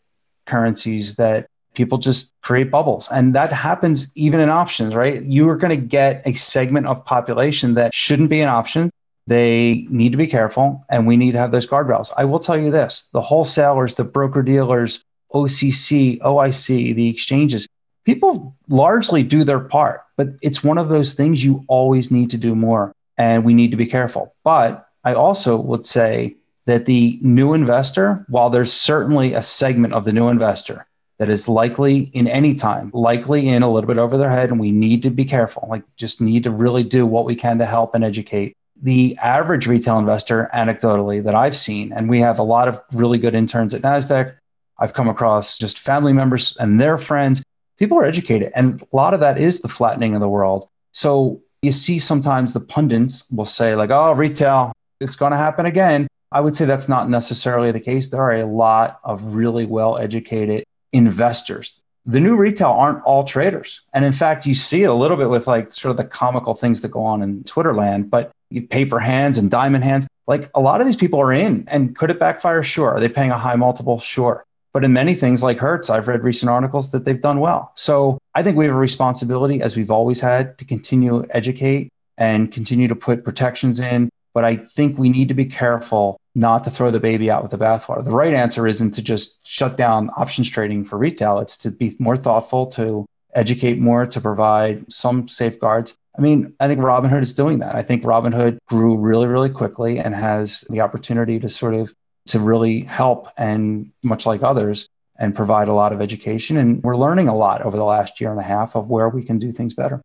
currencies that people just create bubbles. And that happens even in options, right? You are going to get a segment of population that shouldn't be an option they need to be careful and we need to have those guardrails. I will tell you this the wholesalers, the broker dealers, OCC, OIC, the exchanges, people largely do their part, but it's one of those things you always need to do more and we need to be careful. But I also would say that the new investor, while there's certainly a segment of the new investor that is likely in any time, likely in a little bit over their head, and we need to be careful, like just need to really do what we can to help and educate the average retail investor, anecdotally, that I've seen, and we have a lot of really good interns at NASDAQ. I've come across just family members and their friends. People are educated, and a lot of that is the flattening of the world. So you see sometimes the pundits will say, like, oh, retail, it's going to happen again. I would say that's not necessarily the case. There are a lot of really well educated investors. The new retail aren't all traders. And in fact, you see it a little bit with like sort of the comical things that go on in Twitter land, but paper hands and diamond hands, like a lot of these people are in. And could it backfire? Sure. Are they paying a high multiple? Sure. But in many things like Hertz, I've read recent articles that they've done well. So I think we have a responsibility, as we've always had, to continue to educate and continue to put protections in. But I think we need to be careful not to throw the baby out with the bathwater. The right answer isn't to just shut down options trading for retail. It's to be more thoughtful, to educate more, to provide some safeguards. I mean, I think Robinhood is doing that. I think Robinhood grew really, really quickly and has the opportunity to sort of to really help and much like others and provide a lot of education. And we're learning a lot over the last year and a half of where we can do things better.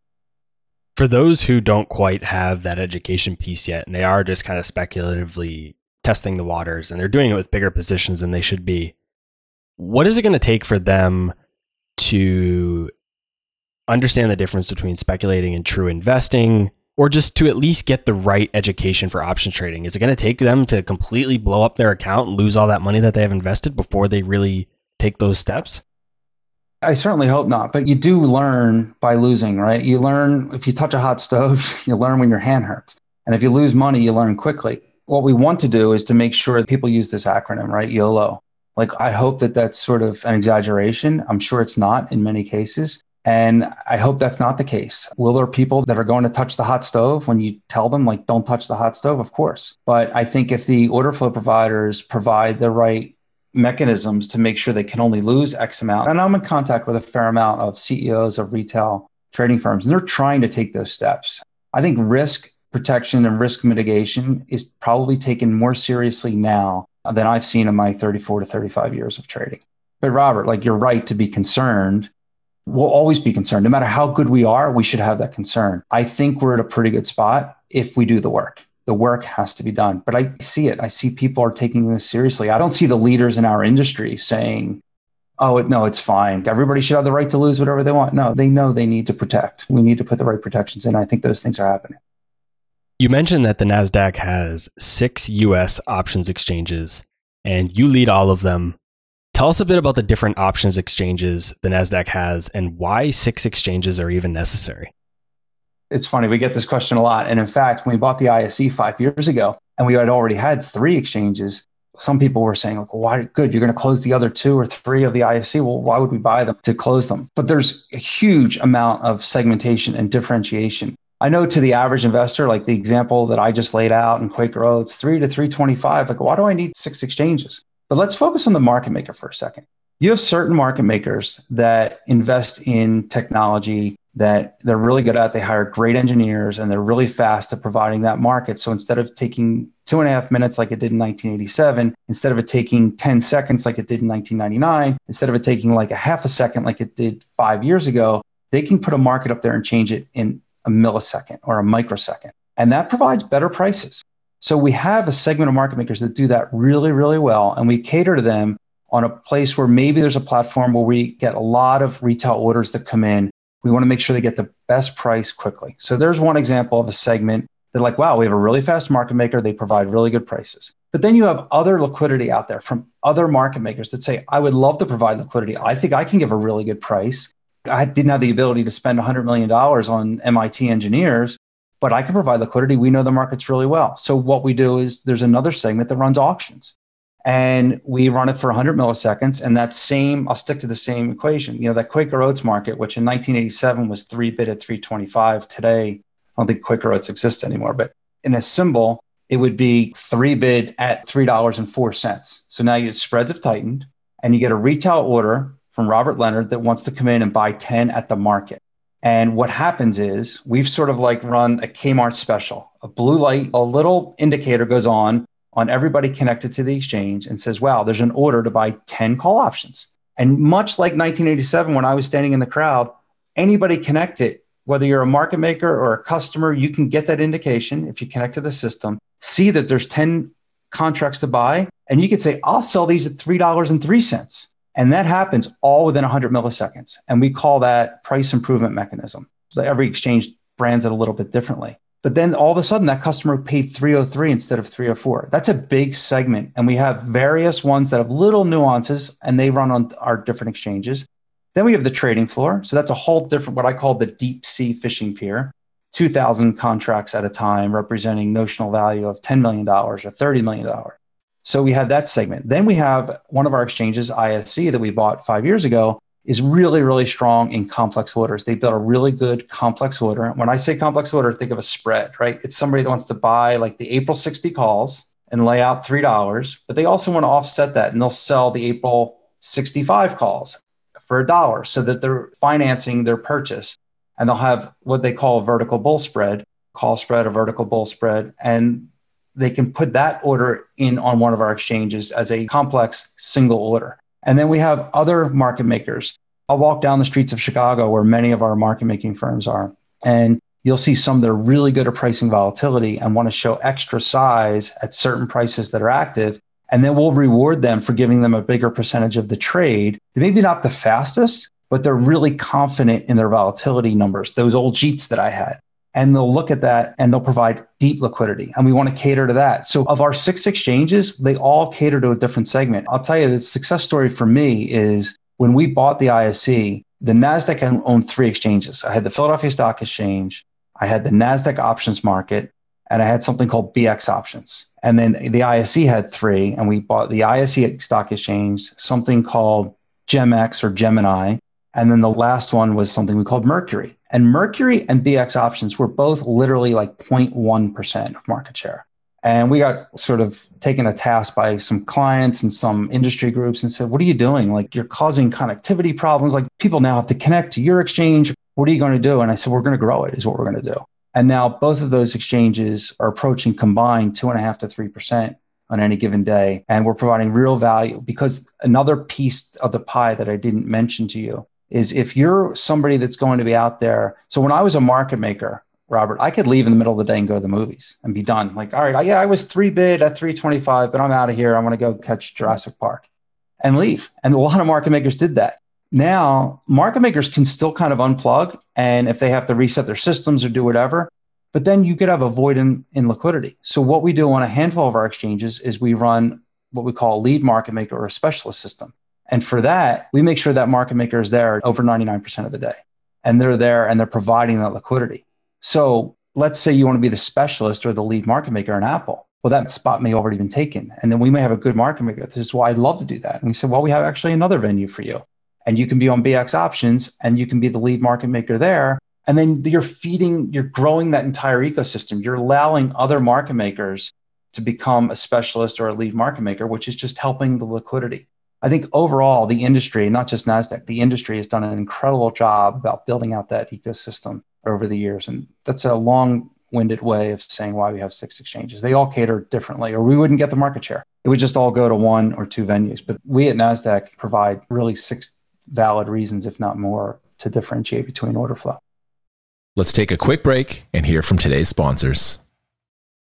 For those who don't quite have that education piece yet, and they are just kind of speculatively testing the waters and they're doing it with bigger positions than they should be, what is it going to take for them to understand the difference between speculating and true investing? or just to at least get the right education for option trading? Is it going to take them to completely blow up their account and lose all that money that they have invested before they really take those steps? I certainly hope not, but you do learn by losing, right? You learn if you touch a hot stove, you learn when your hand hurts. And if you lose money, you learn quickly. What we want to do is to make sure people use this acronym, right? YOLO. Like, I hope that that's sort of an exaggeration. I'm sure it's not in many cases. And I hope that's not the case. Will there be people that are going to touch the hot stove when you tell them, like, don't touch the hot stove? Of course. But I think if the order flow providers provide the right mechanisms to make sure they can only lose X amount, and I'm in contact with a fair amount of CEOs of retail trading firms, and they're trying to take those steps. I think risk protection and risk mitigation is probably taken more seriously now than I've seen in my 34 to 35 years of trading. But Robert, like you're right to be concerned we'll always be concerned. No matter how good we are, we should have that concern. I think we're at a pretty good spot if we do the work. The work has to be done. But I see it. I see people are taking this seriously. I don't see the leaders in our industry saying, oh, no, it's fine. Everybody should have the right to lose whatever they want. No, they know they need to protect. We need to put the right protections in. I think those things are happening. You mentioned that the NASDAQ has six US options exchanges, and you lead all of them. Tell us a bit about the different options exchanges the NASDAQ has and why six exchanges are even necessary. It's funny, we get this question a lot. And in fact, when we bought the ISE five years ago and we had already had three exchanges, some people were saying, well, why good, you're going to close the other two or three of the ISE. Well, why would we buy them to close them? But there's a huge amount of segmentation and differentiation. I know to the average investor, like the example that I just laid out in Quaker Oats, three to 325, like, why do I need six exchanges? But let's focus on the market maker for a second. You have certain market makers that invest in technology that they're really good at. They hire great engineers and they're really fast at providing that market. So instead of taking two and a half minutes like it did in 1987, instead of it taking 10 seconds like it did in 1999, instead of it taking like a half a second like it did five years ago, they can put a market up there and change it in a millisecond or a microsecond. And that provides better prices. So we have a segment of market makers that do that really, really well. And we cater to them on a place where maybe there's a platform where we get a lot of retail orders that come in. We want to make sure they get the best price quickly. So there's one example of a segment that, like, wow, we have a really fast market maker. They provide really good prices. But then you have other liquidity out there from other market makers that say, I would love to provide liquidity. I think I can give a really good price. I didn't have the ability to spend $100 million on MIT engineers, but I can provide liquidity. We know the markets really well. So what we do is there's another segment that runs auctions and we run it for 100 milliseconds. And that same, I'll stick to the same equation. You know, that Quaker Oats market, which in 1987 was three bid at 325. Today, I don't think Quaker Oats exists anymore, but in a symbol, it would be three bid at $3.04. So now your spreads have tightened and you get a retail order from Robert Leonard that wants to come in and buy 10 at the market. And what happens is we've sort of like run a Kmart special. A blue light, a little indicator goes on on everybody connected to the exchange and says, wow, there's an order to buy 10 call options. And much like 1987, when I was standing in the crowd, anybody connected, whether you're a market maker or a customer, you can get that indication if you connect to the system, see that there's 10 contracts to buy, and you could say, I'll sell these at $3.03. And that happens all within 100 milliseconds. And we call that price improvement mechanism. So every exchange brands it a little bit differently. But then all of a sudden, that customer paid 303 instead of 304. That's a big segment. And we have various ones that have little nuances and they run on our different exchanges. Then we have the trading floor. So that's a whole different, what I call the deep sea fishing pier. 2,000 contracts at a time, representing notional value of $10 million or $30 million. So we have that segment. Then we have one of our exchanges, ISE, that we bought five years ago, is really, really strong in complex orders. They built a really good complex order. When I say complex order, think of a spread, right? It's somebody that wants to buy like the April 60 calls and lay out $3, but they also want to offset that and they'll sell the April 65 calls for a dollar so that they're financing their purchase. And they'll have what they call a vertical bull spread, call spread, a vertical bull spread. And they can put that order in on one of our exchanges as a complex single order. And then we have other market makers. I'll walk down the streets of Chicago where many of our market making firms are. And you'll see some that are really good at pricing volatility and want to show extra size at certain prices that are active. And then we'll reward them for giving them a bigger percentage of the trade. They maybe not the fastest, but they're really confident in their volatility numbers, those old sheets that I had and they'll look at that and they'll provide deep liquidity. And we want to cater to that. So, of our six exchanges, they all cater to a different segment. I'll tell you the success story for me is when we bought the ISE, the NASDAQ owned three exchanges. I had the Philadelphia Stock Exchange, I had the NASDAQ options market, and I had something called BX options. And then the ISE had three, and we bought the ISE Stock Exchange, something called GEMX or Gemini. And then the last one was something we called Mercury. And Mercury and BX options were both literally like 0.1% of market share. And we got sort of taken a task by some clients and some industry groups and said, What are you doing? Like, you're causing connectivity problems. Like, people now have to connect to your exchange. What are you going to do? And I said, We're going to grow it, is what we're going to do. And now both of those exchanges are approaching combined two and a half to 3% on any given day. And we're providing real value because another piece of the pie that I didn't mention to you is if you're somebody that's going to be out there. So when I was a market maker, Robert, I could leave in the middle of the day and go to the movies and be done. Like, all right, yeah, I was three bid at 325, but I'm out of here. I want to go catch Jurassic Park and leave. And a lot of market makers did that. Now, market makers can still kind of unplug. And if they have to reset their systems or do whatever, but then you could have a void in, in liquidity. So what we do on a handful of our exchanges is we run what we call a lead market maker or a specialist system. And for that, we make sure that market maker is there over 99% of the day. And they're there and they're providing that liquidity. So let's say you want to be the specialist or the lead market maker in Apple. Well, that spot may already been taken. And then we may have a good market maker. This is why I'd love to do that. And we said, well, we have actually another venue for you. And you can be on BX options and you can be the lead market maker there. And then you're feeding, you're growing that entire ecosystem. You're allowing other market makers to become a specialist or a lead market maker, which is just helping the liquidity. I think overall, the industry, not just NASDAQ, the industry has done an incredible job about building out that ecosystem over the years. And that's a long winded way of saying why we have six exchanges. They all cater differently, or we wouldn't get the market share. It would just all go to one or two venues. But we at NASDAQ provide really six valid reasons, if not more, to differentiate between order flow. Let's take a quick break and hear from today's sponsors.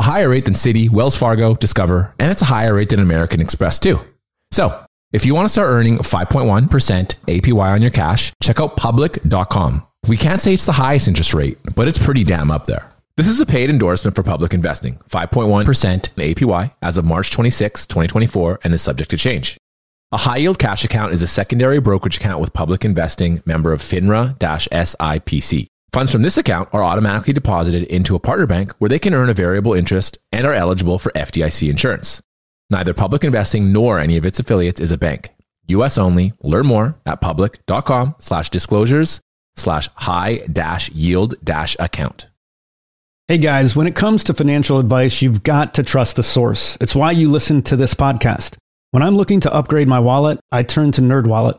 a higher rate than Citi, Wells Fargo, Discover, and it's a higher rate than American Express too. So, if you want to start earning 5.1% APY on your cash, check out public.com. We can't say it's the highest interest rate, but it's pretty damn up there. This is a paid endorsement for public investing, 5.1% APY as of March 26, 2024, and is subject to change. A high yield cash account is a secondary brokerage account with public investing member of FINRA SIPC. Funds from this account are automatically deposited into a partner bank where they can earn a variable interest and are eligible for FDIC insurance. Neither public investing nor any of its affiliates is a bank. US only. Learn more at public.com slash disclosures slash high dash yield dash account. Hey guys, when it comes to financial advice, you've got to trust the source. It's why you listen to this podcast. When I'm looking to upgrade my wallet, I turn to NerdWallet.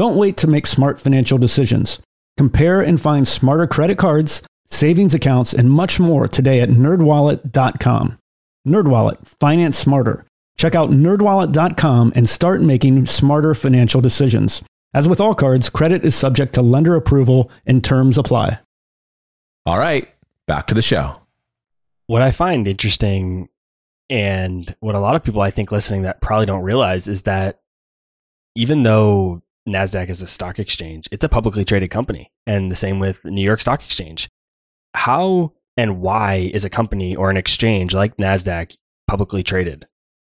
Don't wait to make smart financial decisions. Compare and find smarter credit cards, savings accounts, and much more today at nerdwallet.com. Nerdwallet, finance smarter. Check out nerdwallet.com and start making smarter financial decisions. As with all cards, credit is subject to lender approval and terms apply. All right, back to the show. What I find interesting and what a lot of people I think listening that probably don't realize is that even though NASDAQ is a stock exchange. It's a publicly traded company. And the same with New York Stock Exchange. How and why is a company or an exchange like NASDAQ publicly traded?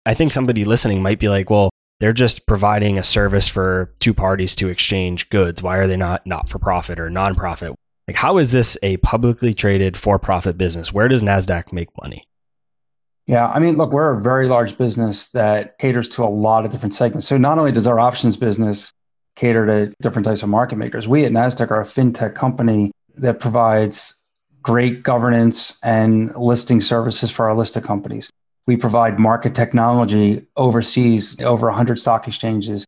I think somebody listening might be like, well, they're just providing a service for two parties to exchange goods. Why are they not not for profit or nonprofit? Like, how is this a publicly traded for profit business? Where does NASDAQ make money? Yeah, I mean, look, we're a very large business that caters to a lot of different segments. So not only does our options business cater to different types of market makers. We at NASDAQ are a fintech company that provides great governance and listing services for our listed companies. We provide market technology overseas, over 100 stock exchanges.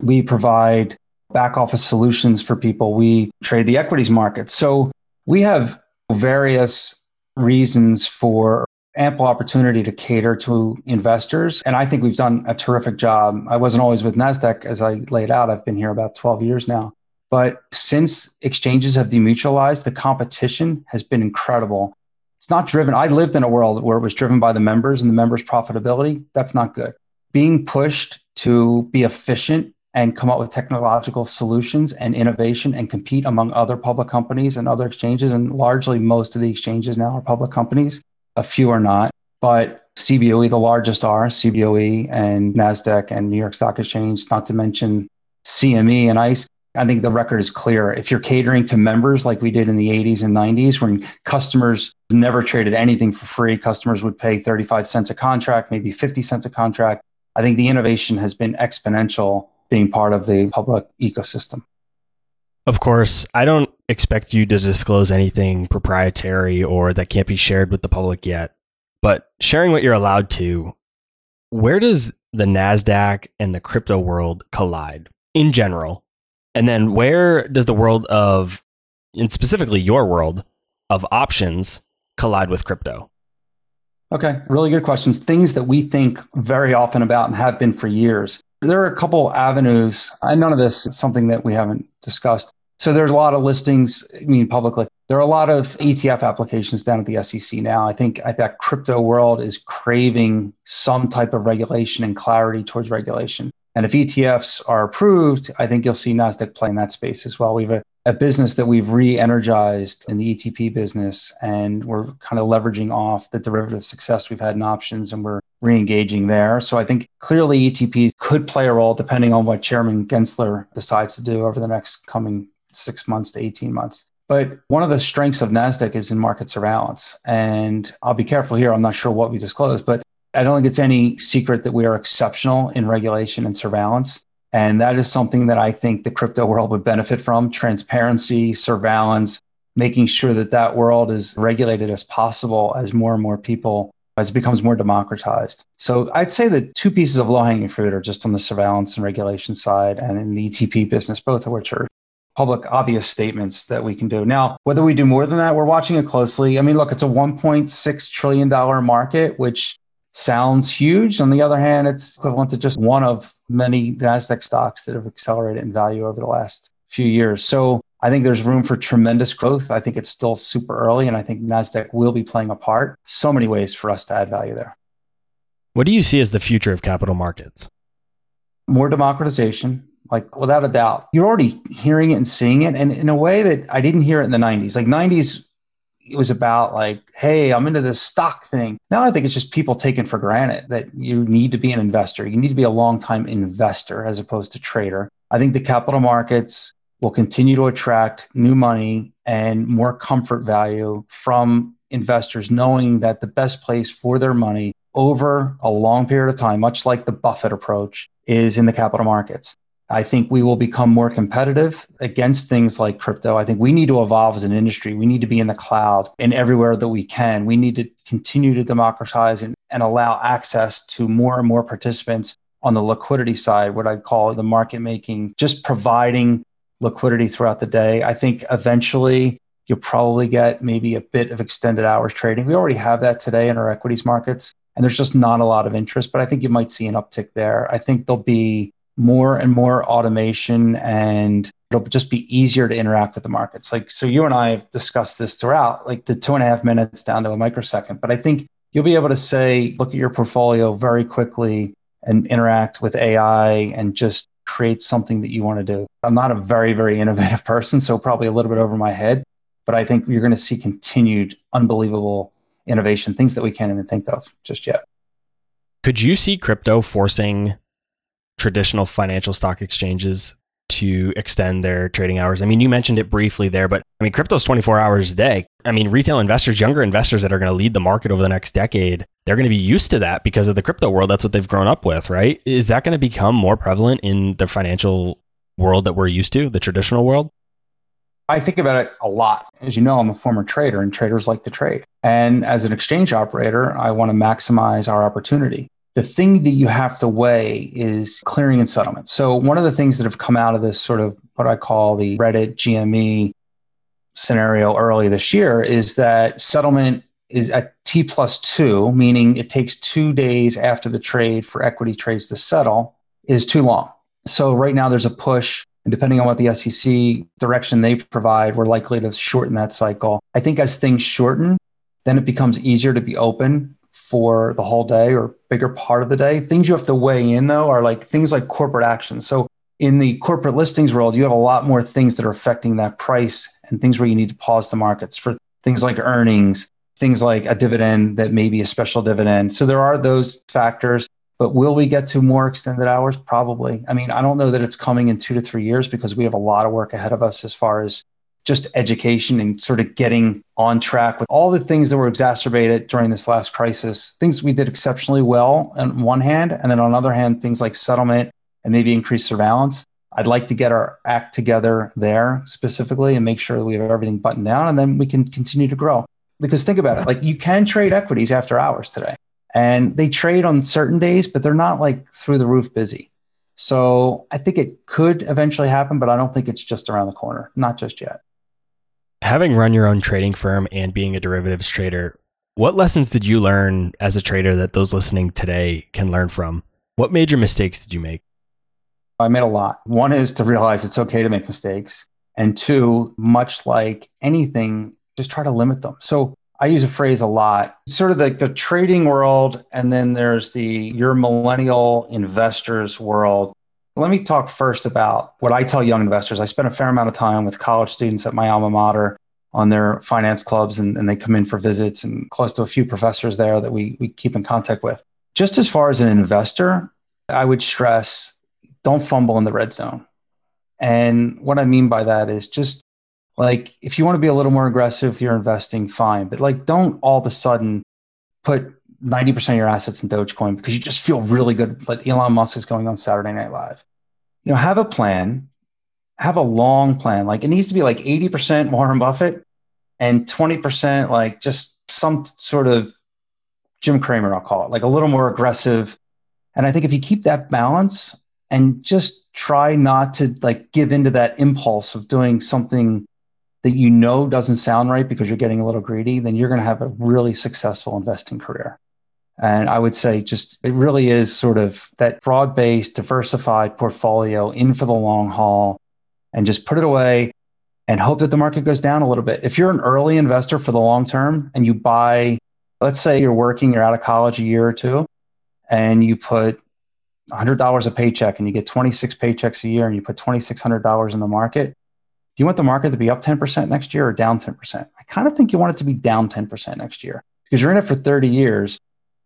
We provide back office solutions for people. We trade the equities market. So we have various reasons for ample opportunity to cater to investors. And I think we've done a terrific job. I wasn't always with NASDAQ as I laid out. I've been here about 12 years now. But since exchanges have demutualized, the competition has been incredible. It's not driven. I lived in a world where it was driven by the members and the members' profitability. That's not good. Being pushed to be efficient and come up with technological solutions and innovation and compete among other public companies and other exchanges. And largely, most of the exchanges now are public companies a few are not, but CBOE, the largest are CBOE and NASDAQ and New York Stock Exchange, not to mention CME and ICE. I think the record is clear. If you're catering to members like we did in the 80s and 90s, when customers never traded anything for free, customers would pay 35 cents a contract, maybe 50 cents a contract. I think the innovation has been exponential being part of the public ecosystem. Of course, I don't expect you to disclose anything proprietary or that can't be shared with the public yet. But sharing what you're allowed to, where does the NASDAQ and the crypto world collide in general? And then where does the world of, and specifically your world of options, collide with crypto? Okay, really good questions. Things that we think very often about and have been for years. There are a couple avenues, and none of this is something that we haven't discussed. So there's a lot of listings, I mean, publicly. There are a lot of ETF applications down at the SEC now. I think that crypto world is craving some type of regulation and clarity towards regulation. And if ETFs are approved, I think you'll see NASDAQ play in that space as well. We have a, a business that we've re energized in the ETP business, and we're kind of leveraging off the derivative success we've had in options, and we're re engaging there. So I think clearly ETP could play a role depending on what Chairman Gensler decides to do over the next coming six months to 18 months. But one of the strengths of NASDAQ is in market surveillance. And I'll be careful here. I'm not sure what we disclose, but I don't think it's any secret that we are exceptional in regulation and surveillance. And that is something that I think the crypto world would benefit from transparency, surveillance, making sure that that world is regulated as possible as more and more people as it becomes more democratized. So I'd say the two pieces of low hanging fruit are just on the surveillance and regulation side and in the ETP business, both of which are public obvious statements that we can do. Now, whether we do more than that, we're watching it closely. I mean, look, it's a $1.6 trillion market, which sounds huge. On the other hand, it's equivalent to just one of many NASDAQ stocks that have accelerated in value over the last few years. So I think there's room for tremendous growth. I think it's still super early, and I think NASDAQ will be playing a part. So many ways for us to add value there. What do you see as the future of capital markets? More democratization, like without a doubt. You're already hearing it and seeing it, and in a way that I didn't hear it in the 90s. Like 90s, it was about like, hey, I'm into this stock thing. Now I think it's just people taking for granted that you need to be an investor. You need to be a long time investor as opposed to trader. I think the capital markets will continue to attract new money and more comfort value from investors, knowing that the best place for their money over a long period of time, much like the Buffett approach, is in the capital markets. I think we will become more competitive against things like crypto. I think we need to evolve as an industry. We need to be in the cloud and everywhere that we can. We need to continue to democratize and, and allow access to more and more participants on the liquidity side, what I call the market making, just providing liquidity throughout the day. I think eventually you'll probably get maybe a bit of extended hours trading. We already have that today in our equities markets, and there's just not a lot of interest, but I think you might see an uptick there. I think there'll be more and more automation and it'll just be easier to interact with the markets. Like, so you and I have discussed this throughout, like the two and a half minutes down to a microsecond. But I think you'll be able to say, look at your portfolio very quickly and interact with AI and just create something that you want to do. I'm not a very, very innovative person, so probably a little bit over my head, but I think you're going to see continued unbelievable innovation, things that we can't even think of just yet. Could you see crypto forcing traditional financial stock exchanges to extend their trading hours? I mean, you mentioned it briefly there, but I mean, crypto's 24 hours a day. I mean, retail investors, younger investors that are going to lead the market over the next decade, they're going to be used to that because of the crypto world. That's what they've grown up with, right? Is that going to become more prevalent in the financial world that we're used to, the traditional world? I think about it a lot. As you know, I'm a former trader and traders like to trade. And as an exchange operator, I want to maximize our opportunity the thing that you have to weigh is clearing and settlement. So, one of the things that have come out of this sort of what I call the Reddit GME scenario early this year is that settlement is at T plus two, meaning it takes two days after the trade for equity trades to settle, is too long. So, right now there's a push. And depending on what the SEC direction they provide, we're likely to shorten that cycle. I think as things shorten, then it becomes easier to be open for the whole day or bigger part of the day. Things you have to weigh in though are like things like corporate actions. So in the corporate listings world, you have a lot more things that are affecting that price and things where you need to pause the markets for things like earnings, things like a dividend that may be a special dividend. So there are those factors. But will we get to more extended hours? Probably. I mean, I don't know that it's coming in two to three years because we have a lot of work ahead of us as far as just education and sort of getting on track with all the things that were exacerbated during this last crisis. Things we did exceptionally well on one hand, and then on the other hand, things like settlement and maybe increased surveillance. I'd like to get our act together there specifically and make sure that we have everything buttoned down, and then we can continue to grow. Because think about it, like you can trade equities after hours today, and they trade on certain days, but they're not like through the roof busy. So I think it could eventually happen, but I don't think it's just around the corner, not just yet having run your own trading firm and being a derivatives trader, what lessons did you learn as a trader that those listening today can learn from? What major mistakes did you make? I made a lot. One is to realize it's okay to make mistakes. And two, much like anything, just try to limit them. So I use a phrase a lot, sort of like the trading world, and then there's the your millennial investors world. Let me talk first about what I tell young investors. I spend a fair amount of time with college students at my alma mater on their finance clubs, and, and they come in for visits, and close to a few professors there that we, we keep in contact with. Just as far as an investor, I would stress don't fumble in the red zone. And what I mean by that is just like if you want to be a little more aggressive, you're investing, fine. But like don't all of a sudden put 90% of your assets in Dogecoin because you just feel really good that Elon Musk is going on Saturday Night Live. You know, have a plan, have a long plan. Like it needs to be like 80% Warren Buffett and 20% like just some sort of Jim Cramer, I'll call it, like a little more aggressive. And I think if you keep that balance and just try not to like give into that impulse of doing something that you know doesn't sound right because you're getting a little greedy, then you're going to have a really successful investing career. And I would say just it really is sort of that broad based, diversified portfolio in for the long haul and just put it away and hope that the market goes down a little bit. If you're an early investor for the long term and you buy, let's say you're working, you're out of college a year or two, and you put $100 a paycheck and you get 26 paychecks a year and you put $2,600 in the market, do you want the market to be up 10% next year or down 10%? I kind of think you want it to be down 10% next year because you're in it for 30 years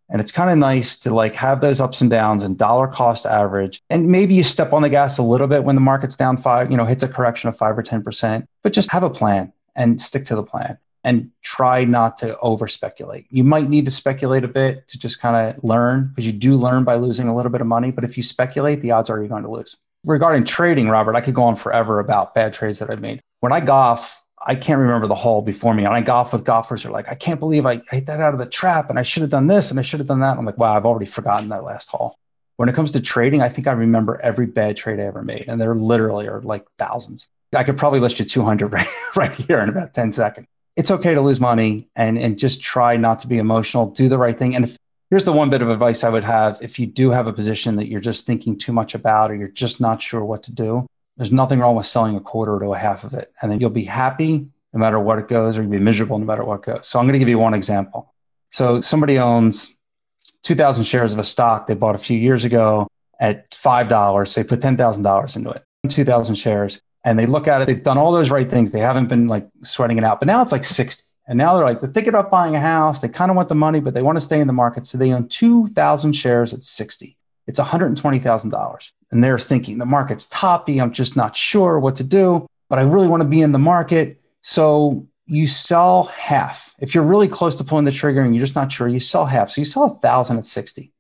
and it's kind of nice to like have those ups and downs and dollar cost average. And maybe you step on the gas a little bit when the market's down five, you know, hits a correction of five or 10%, but just have a plan and stick to the plan and try not to over speculate. You might need to speculate a bit to just kind of learn because you do learn by losing a little bit of money. But if you speculate, the odds are you're going to lose. Regarding trading, Robert, I could go on forever about bad trades that I've made. When I golf, I can't remember the hole before me. And I golf with golfers who are like, I can't believe I hit that out of the trap and I should have done this and I should have done that. I'm like, wow, I've already forgotten that last hole. When it comes to trading, I think I remember every bad trade I ever made. And there literally are like thousands. I could probably list you 200 right, right here in about 10 seconds. It's okay to lose money and, and just try not to be emotional, do the right thing. And if, here's the one bit of advice I would have if you do have a position that you're just thinking too much about or you're just not sure what to do, there's nothing wrong with selling a quarter to a half of it. And then you'll be happy no matter what it goes, or you'll be miserable no matter what goes. So I'm going to give you one example. So somebody owns 2,000 shares of a stock they bought a few years ago at $5. They put $10,000 into it, 2,000 shares, and they look at it. They've done all those right things. They haven't been like sweating it out, but now it's like 60. And now they're like, they're thinking about buying a house. They kind of want the money, but they want to stay in the market. So they own 2,000 shares at 60. It's $120,000. And they're thinking the market's toppy. I'm just not sure what to do, but I really want to be in the market. So you sell half. If you're really close to pulling the trigger and you're just not sure, you sell half. So you sell a thousand at 60.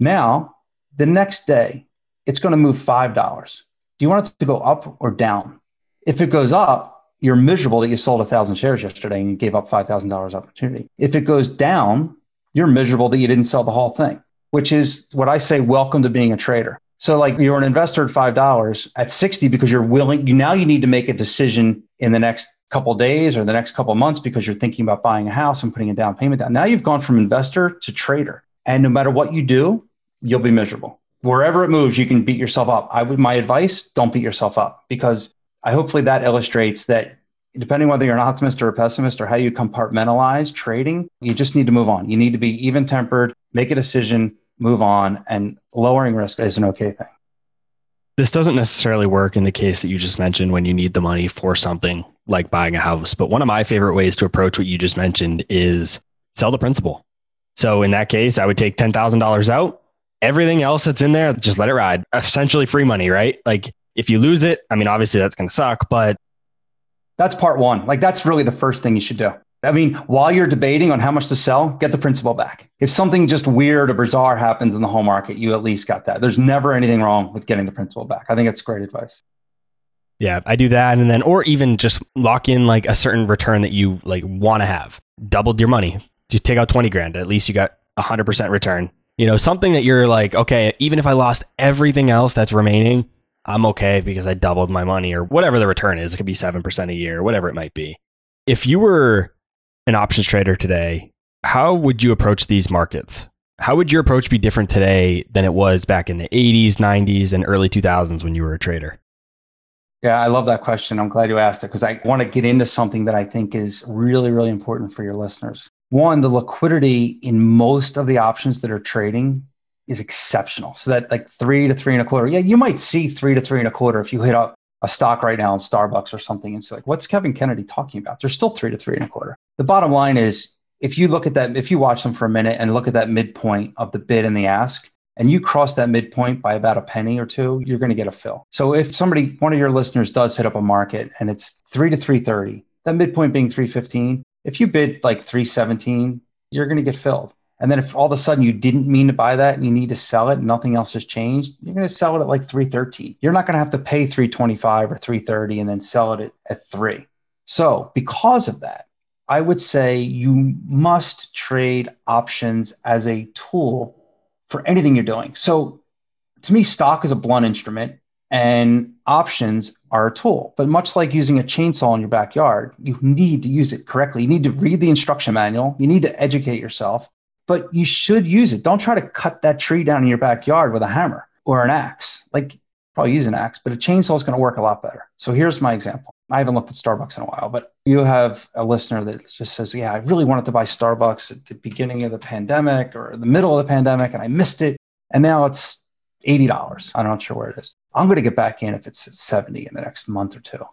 Now, the next day, it's going to move $5. Do you want it to go up or down? If it goes up, you're miserable that you sold a thousand shares yesterday and you gave up $5,000 opportunity. If it goes down, you're miserable that you didn't sell the whole thing, which is what I say, welcome to being a trader. So like you're an investor at $5 at 60 because you're willing, you now you need to make a decision in the next couple days or the next couple months because you're thinking about buying a house and putting a down payment down. Now you've gone from investor to trader. And no matter what you do, you'll be miserable. Wherever it moves, you can beat yourself up. I would my advice, don't beat yourself up because I hopefully that illustrates that depending whether you're an optimist or a pessimist or how you compartmentalize trading, you just need to move on. You need to be even tempered, make a decision, move on, and lowering risk is an okay thing. This doesn't necessarily work in the case that you just mentioned when you need the money for something like buying a house. But one of my favorite ways to approach what you just mentioned is sell the principal. So in that case, I would take $10,000 out. Everything else that's in there, just let it ride. Essentially free money, right? Like if you lose it, I mean, obviously that's going to suck, but that's part one. Like that's really the first thing you should do. I mean, while you're debating on how much to sell, get the principal back. If something just weird or bizarre happens in the whole market, you at least got that. There's never anything wrong with getting the principal back. I think that's great advice. Yeah, I do that. And then, or even just lock in like a certain return that you like want to have. Doubled your money. You take out 20 grand. At least you got a 100% return. You know, something that you're like, okay, even if I lost everything else that's remaining, I'm okay because I doubled my money or whatever the return is. It could be 7% a year, whatever it might be. If you were an options trader today, how would you approach these markets? How would your approach be different today than it was back in the 80s, 90s, and early 2000s when you were a trader? Yeah, I love that question. I'm glad you asked it because I want to get into something that I think is really, really important for your listeners. One, the liquidity in most of the options that are trading is exceptional. So that like three to three and a quarter. Yeah, you might see three to three and a quarter if you hit up a stock right now in Starbucks or something. It's like, what's Kevin Kennedy talking about? There's still three to three and a quarter. The bottom line is if you look at that, if you watch them for a minute and look at that midpoint of the bid and the ask, and you cross that midpoint by about a penny or two, you're going to get a fill. So if somebody, one of your listeners does hit up a market and it's three to 330, that midpoint being 315, if you bid like 317, you're going to get filled. And then if all of a sudden you didn't mean to buy that and you need to sell it, nothing else has changed, you're going to sell it at like 313. You're not going to have to pay 325 or 330 and then sell it at, at 3. So, because of that, I would say you must trade options as a tool for anything you're doing. So to me, stock is a blunt instrument and options are a tool. But much like using a chainsaw in your backyard, you need to use it correctly. You need to read the instruction manual, you need to educate yourself, but you should use it. Don't try to cut that tree down in your backyard with a hammer or an axe. Like, probably use an axe, but a chainsaw is going to work a lot better. So here's my example. I haven't looked at Starbucks in a while, but you have a listener that just says, Yeah, I really wanted to buy Starbucks at the beginning of the pandemic or the middle of the pandemic, and I missed it. And now it's $80. I'm not sure where it is. I'm going to get back in if it's 70 in the next month or two.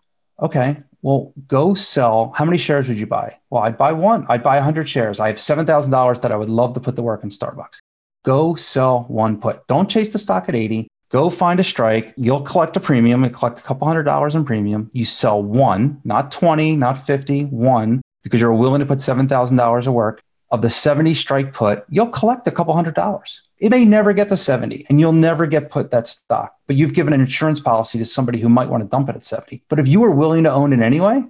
Okay, well, go sell. How many shares would you buy? Well, I'd buy one. I'd buy 100 shares. I have $7,000 that I would love to put to work in Starbucks. Go sell one put. Don't chase the stock at 80. Go find a strike. You'll collect a premium and collect a couple hundred dollars in premium. You sell one, not 20, not 50, one, because you're willing to put $7,000 of work. Of the 70 strike put, you'll collect a couple hundred dollars. It may never get to 70 and you'll never get put that stock, but you've given an insurance policy to somebody who might want to dump it at 70. But if you were willing to own it anyway,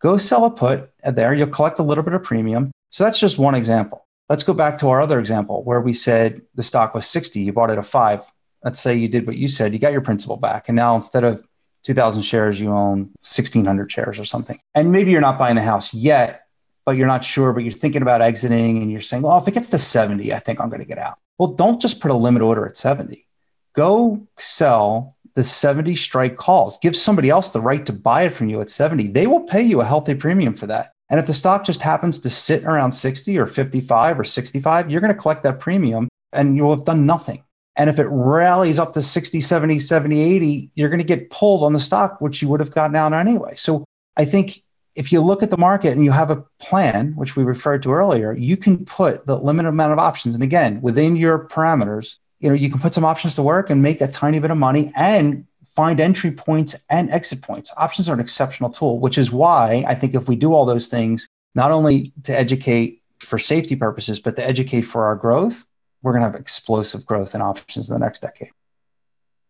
go sell a put there. You'll collect a little bit of premium. So that's just one example. Let's go back to our other example where we said the stock was 60, you bought it at five. Let's say you did what you said, you got your principal back. And now instead of 2000 shares, you own 1600 shares or something. And maybe you're not buying the house yet, but you're not sure, but you're thinking about exiting and you're saying, well, if it gets to 70, I think I'm going to get out. Well, don't just put a limit order at 70. Go sell the 70 strike calls. Give somebody else the right to buy it from you at 70. They will pay you a healthy premium for that. And if the stock just happens to sit around 60 or 55 or 65, you're going to collect that premium and you will have done nothing. And if it rallies up to 60, 70, 70, 80, you're going to get pulled on the stock, which you would have gotten out anyway. So I think if you look at the market and you have a plan, which we referred to earlier, you can put the limited amount of options. And again, within your parameters, you know, you can put some options to work and make a tiny bit of money and find entry points and exit points. Options are an exceptional tool, which is why I think if we do all those things, not only to educate for safety purposes, but to educate for our growth, we're going to have explosive growth in options in the next decade.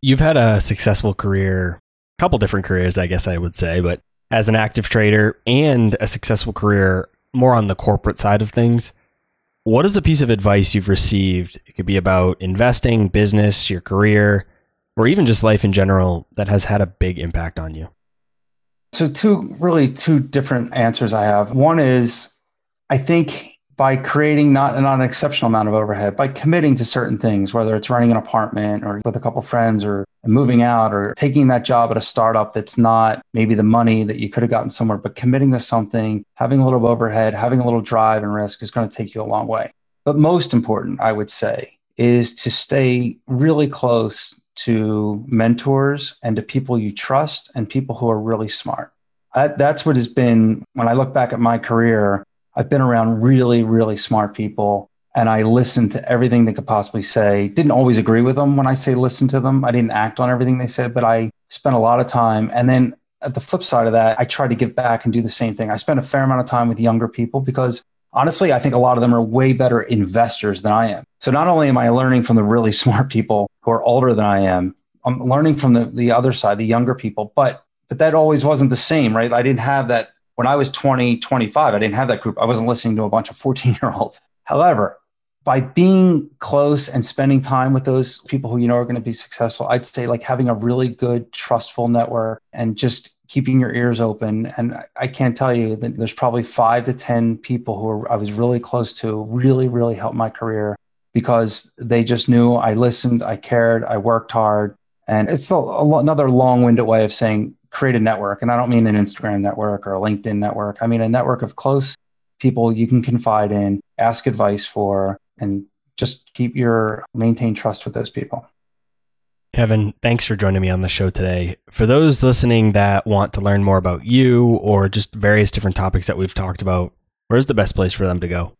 You've had a successful career, a couple different careers, I guess I would say, but as an active trader and a successful career more on the corporate side of things. What is a piece of advice you've received? It could be about investing, business, your career, or even just life in general that has had a big impact on you. So, two really two different answers I have. One is I think by creating not, not an exceptional amount of overhead, by committing to certain things, whether it's running an apartment or with a couple friends or moving out or taking that job at a startup that's not maybe the money that you could have gotten somewhere, but committing to something, having a little overhead, having a little drive and risk is going to take you a long way. But most important, I would say, is to stay really close to mentors and to people you trust and people who are really smart. that's what has been, when I look back at my career, I've been around really, really smart people and I listened to everything they could possibly say. Didn't always agree with them when I say listen to them. I didn't act on everything they said, but I spent a lot of time. And then at the flip side of that, I tried to give back and do the same thing. I spent a fair amount of time with younger people because honestly, I think a lot of them are way better investors than I am. So not only am I learning from the really smart people who are older than I am, I'm learning from the, the other side, the younger people, but but that always wasn't the same, right? I didn't have that when I was 20, 25, I didn't have that group. I wasn't listening to a bunch of 14 year olds. However, by being close and spending time with those people who you know are going to be successful, I'd say like having a really good, trustful network and just keeping your ears open. And I can't tell you that there's probably five to 10 people who I was really close to, really, really helped my career because they just knew I listened, I cared, I worked hard. And it's a, a, another long winded way of saying create a network. And I don't mean an Instagram network or a LinkedIn network. I mean a network of close people you can confide in, ask advice for, and just keep your maintain trust with those people. Kevin, thanks for joining me on the show today. For those listening that want to learn more about you or just various different topics that we've talked about, where's the best place for them to go?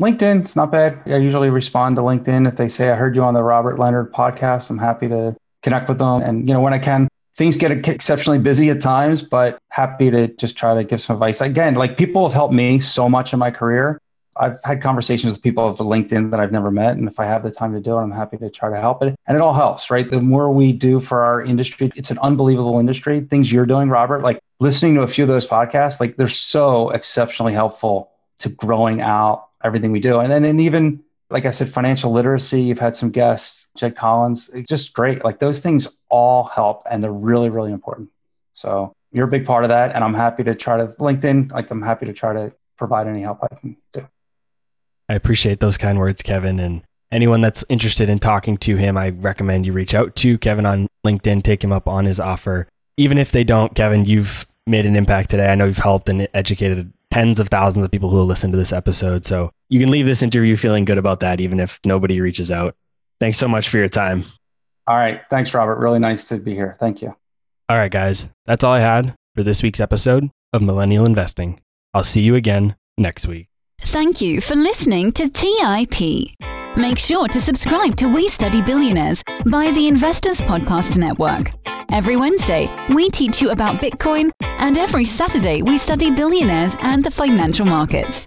LinkedIn, it's not bad. I usually respond to LinkedIn if they say I heard you on the Robert Leonard podcast. I'm happy to connect with them. And you know, when I can, things get exceptionally busy at times, but happy to just try to give some advice. Again, like people have helped me so much in my career. I've had conversations with people of LinkedIn that I've never met. And if I have the time to do it, I'm happy to try to help it. And it all helps, right? The more we do for our industry, it's an unbelievable industry. Things you're doing, Robert, like listening to a few of those podcasts, like they're so exceptionally helpful to growing out everything we do. And then, and even like I said, financial literacy, you've had some guests, Jed Collins, it's just great. Like those things all help and they're really, really important. So you're a big part of that. And I'm happy to try to LinkedIn, like I'm happy to try to provide any help I can do. I appreciate those kind words, Kevin. And anyone that's interested in talking to him, I recommend you reach out to Kevin on LinkedIn, take him up on his offer. Even if they don't, Kevin, you've made an impact today. I know you've helped and educated tens of thousands of people who will listen to this episode. So you can leave this interview feeling good about that, even if nobody reaches out. Thanks so much for your time. All right. Thanks, Robert. Really nice to be here. Thank you. All right, guys. That's all I had for this week's episode of Millennial Investing. I'll see you again next week. Thank you for listening to TIP. Make sure to subscribe to We Study Billionaires by the Investors Podcast Network. Every Wednesday, we teach you about Bitcoin, and every Saturday, we study billionaires and the financial markets.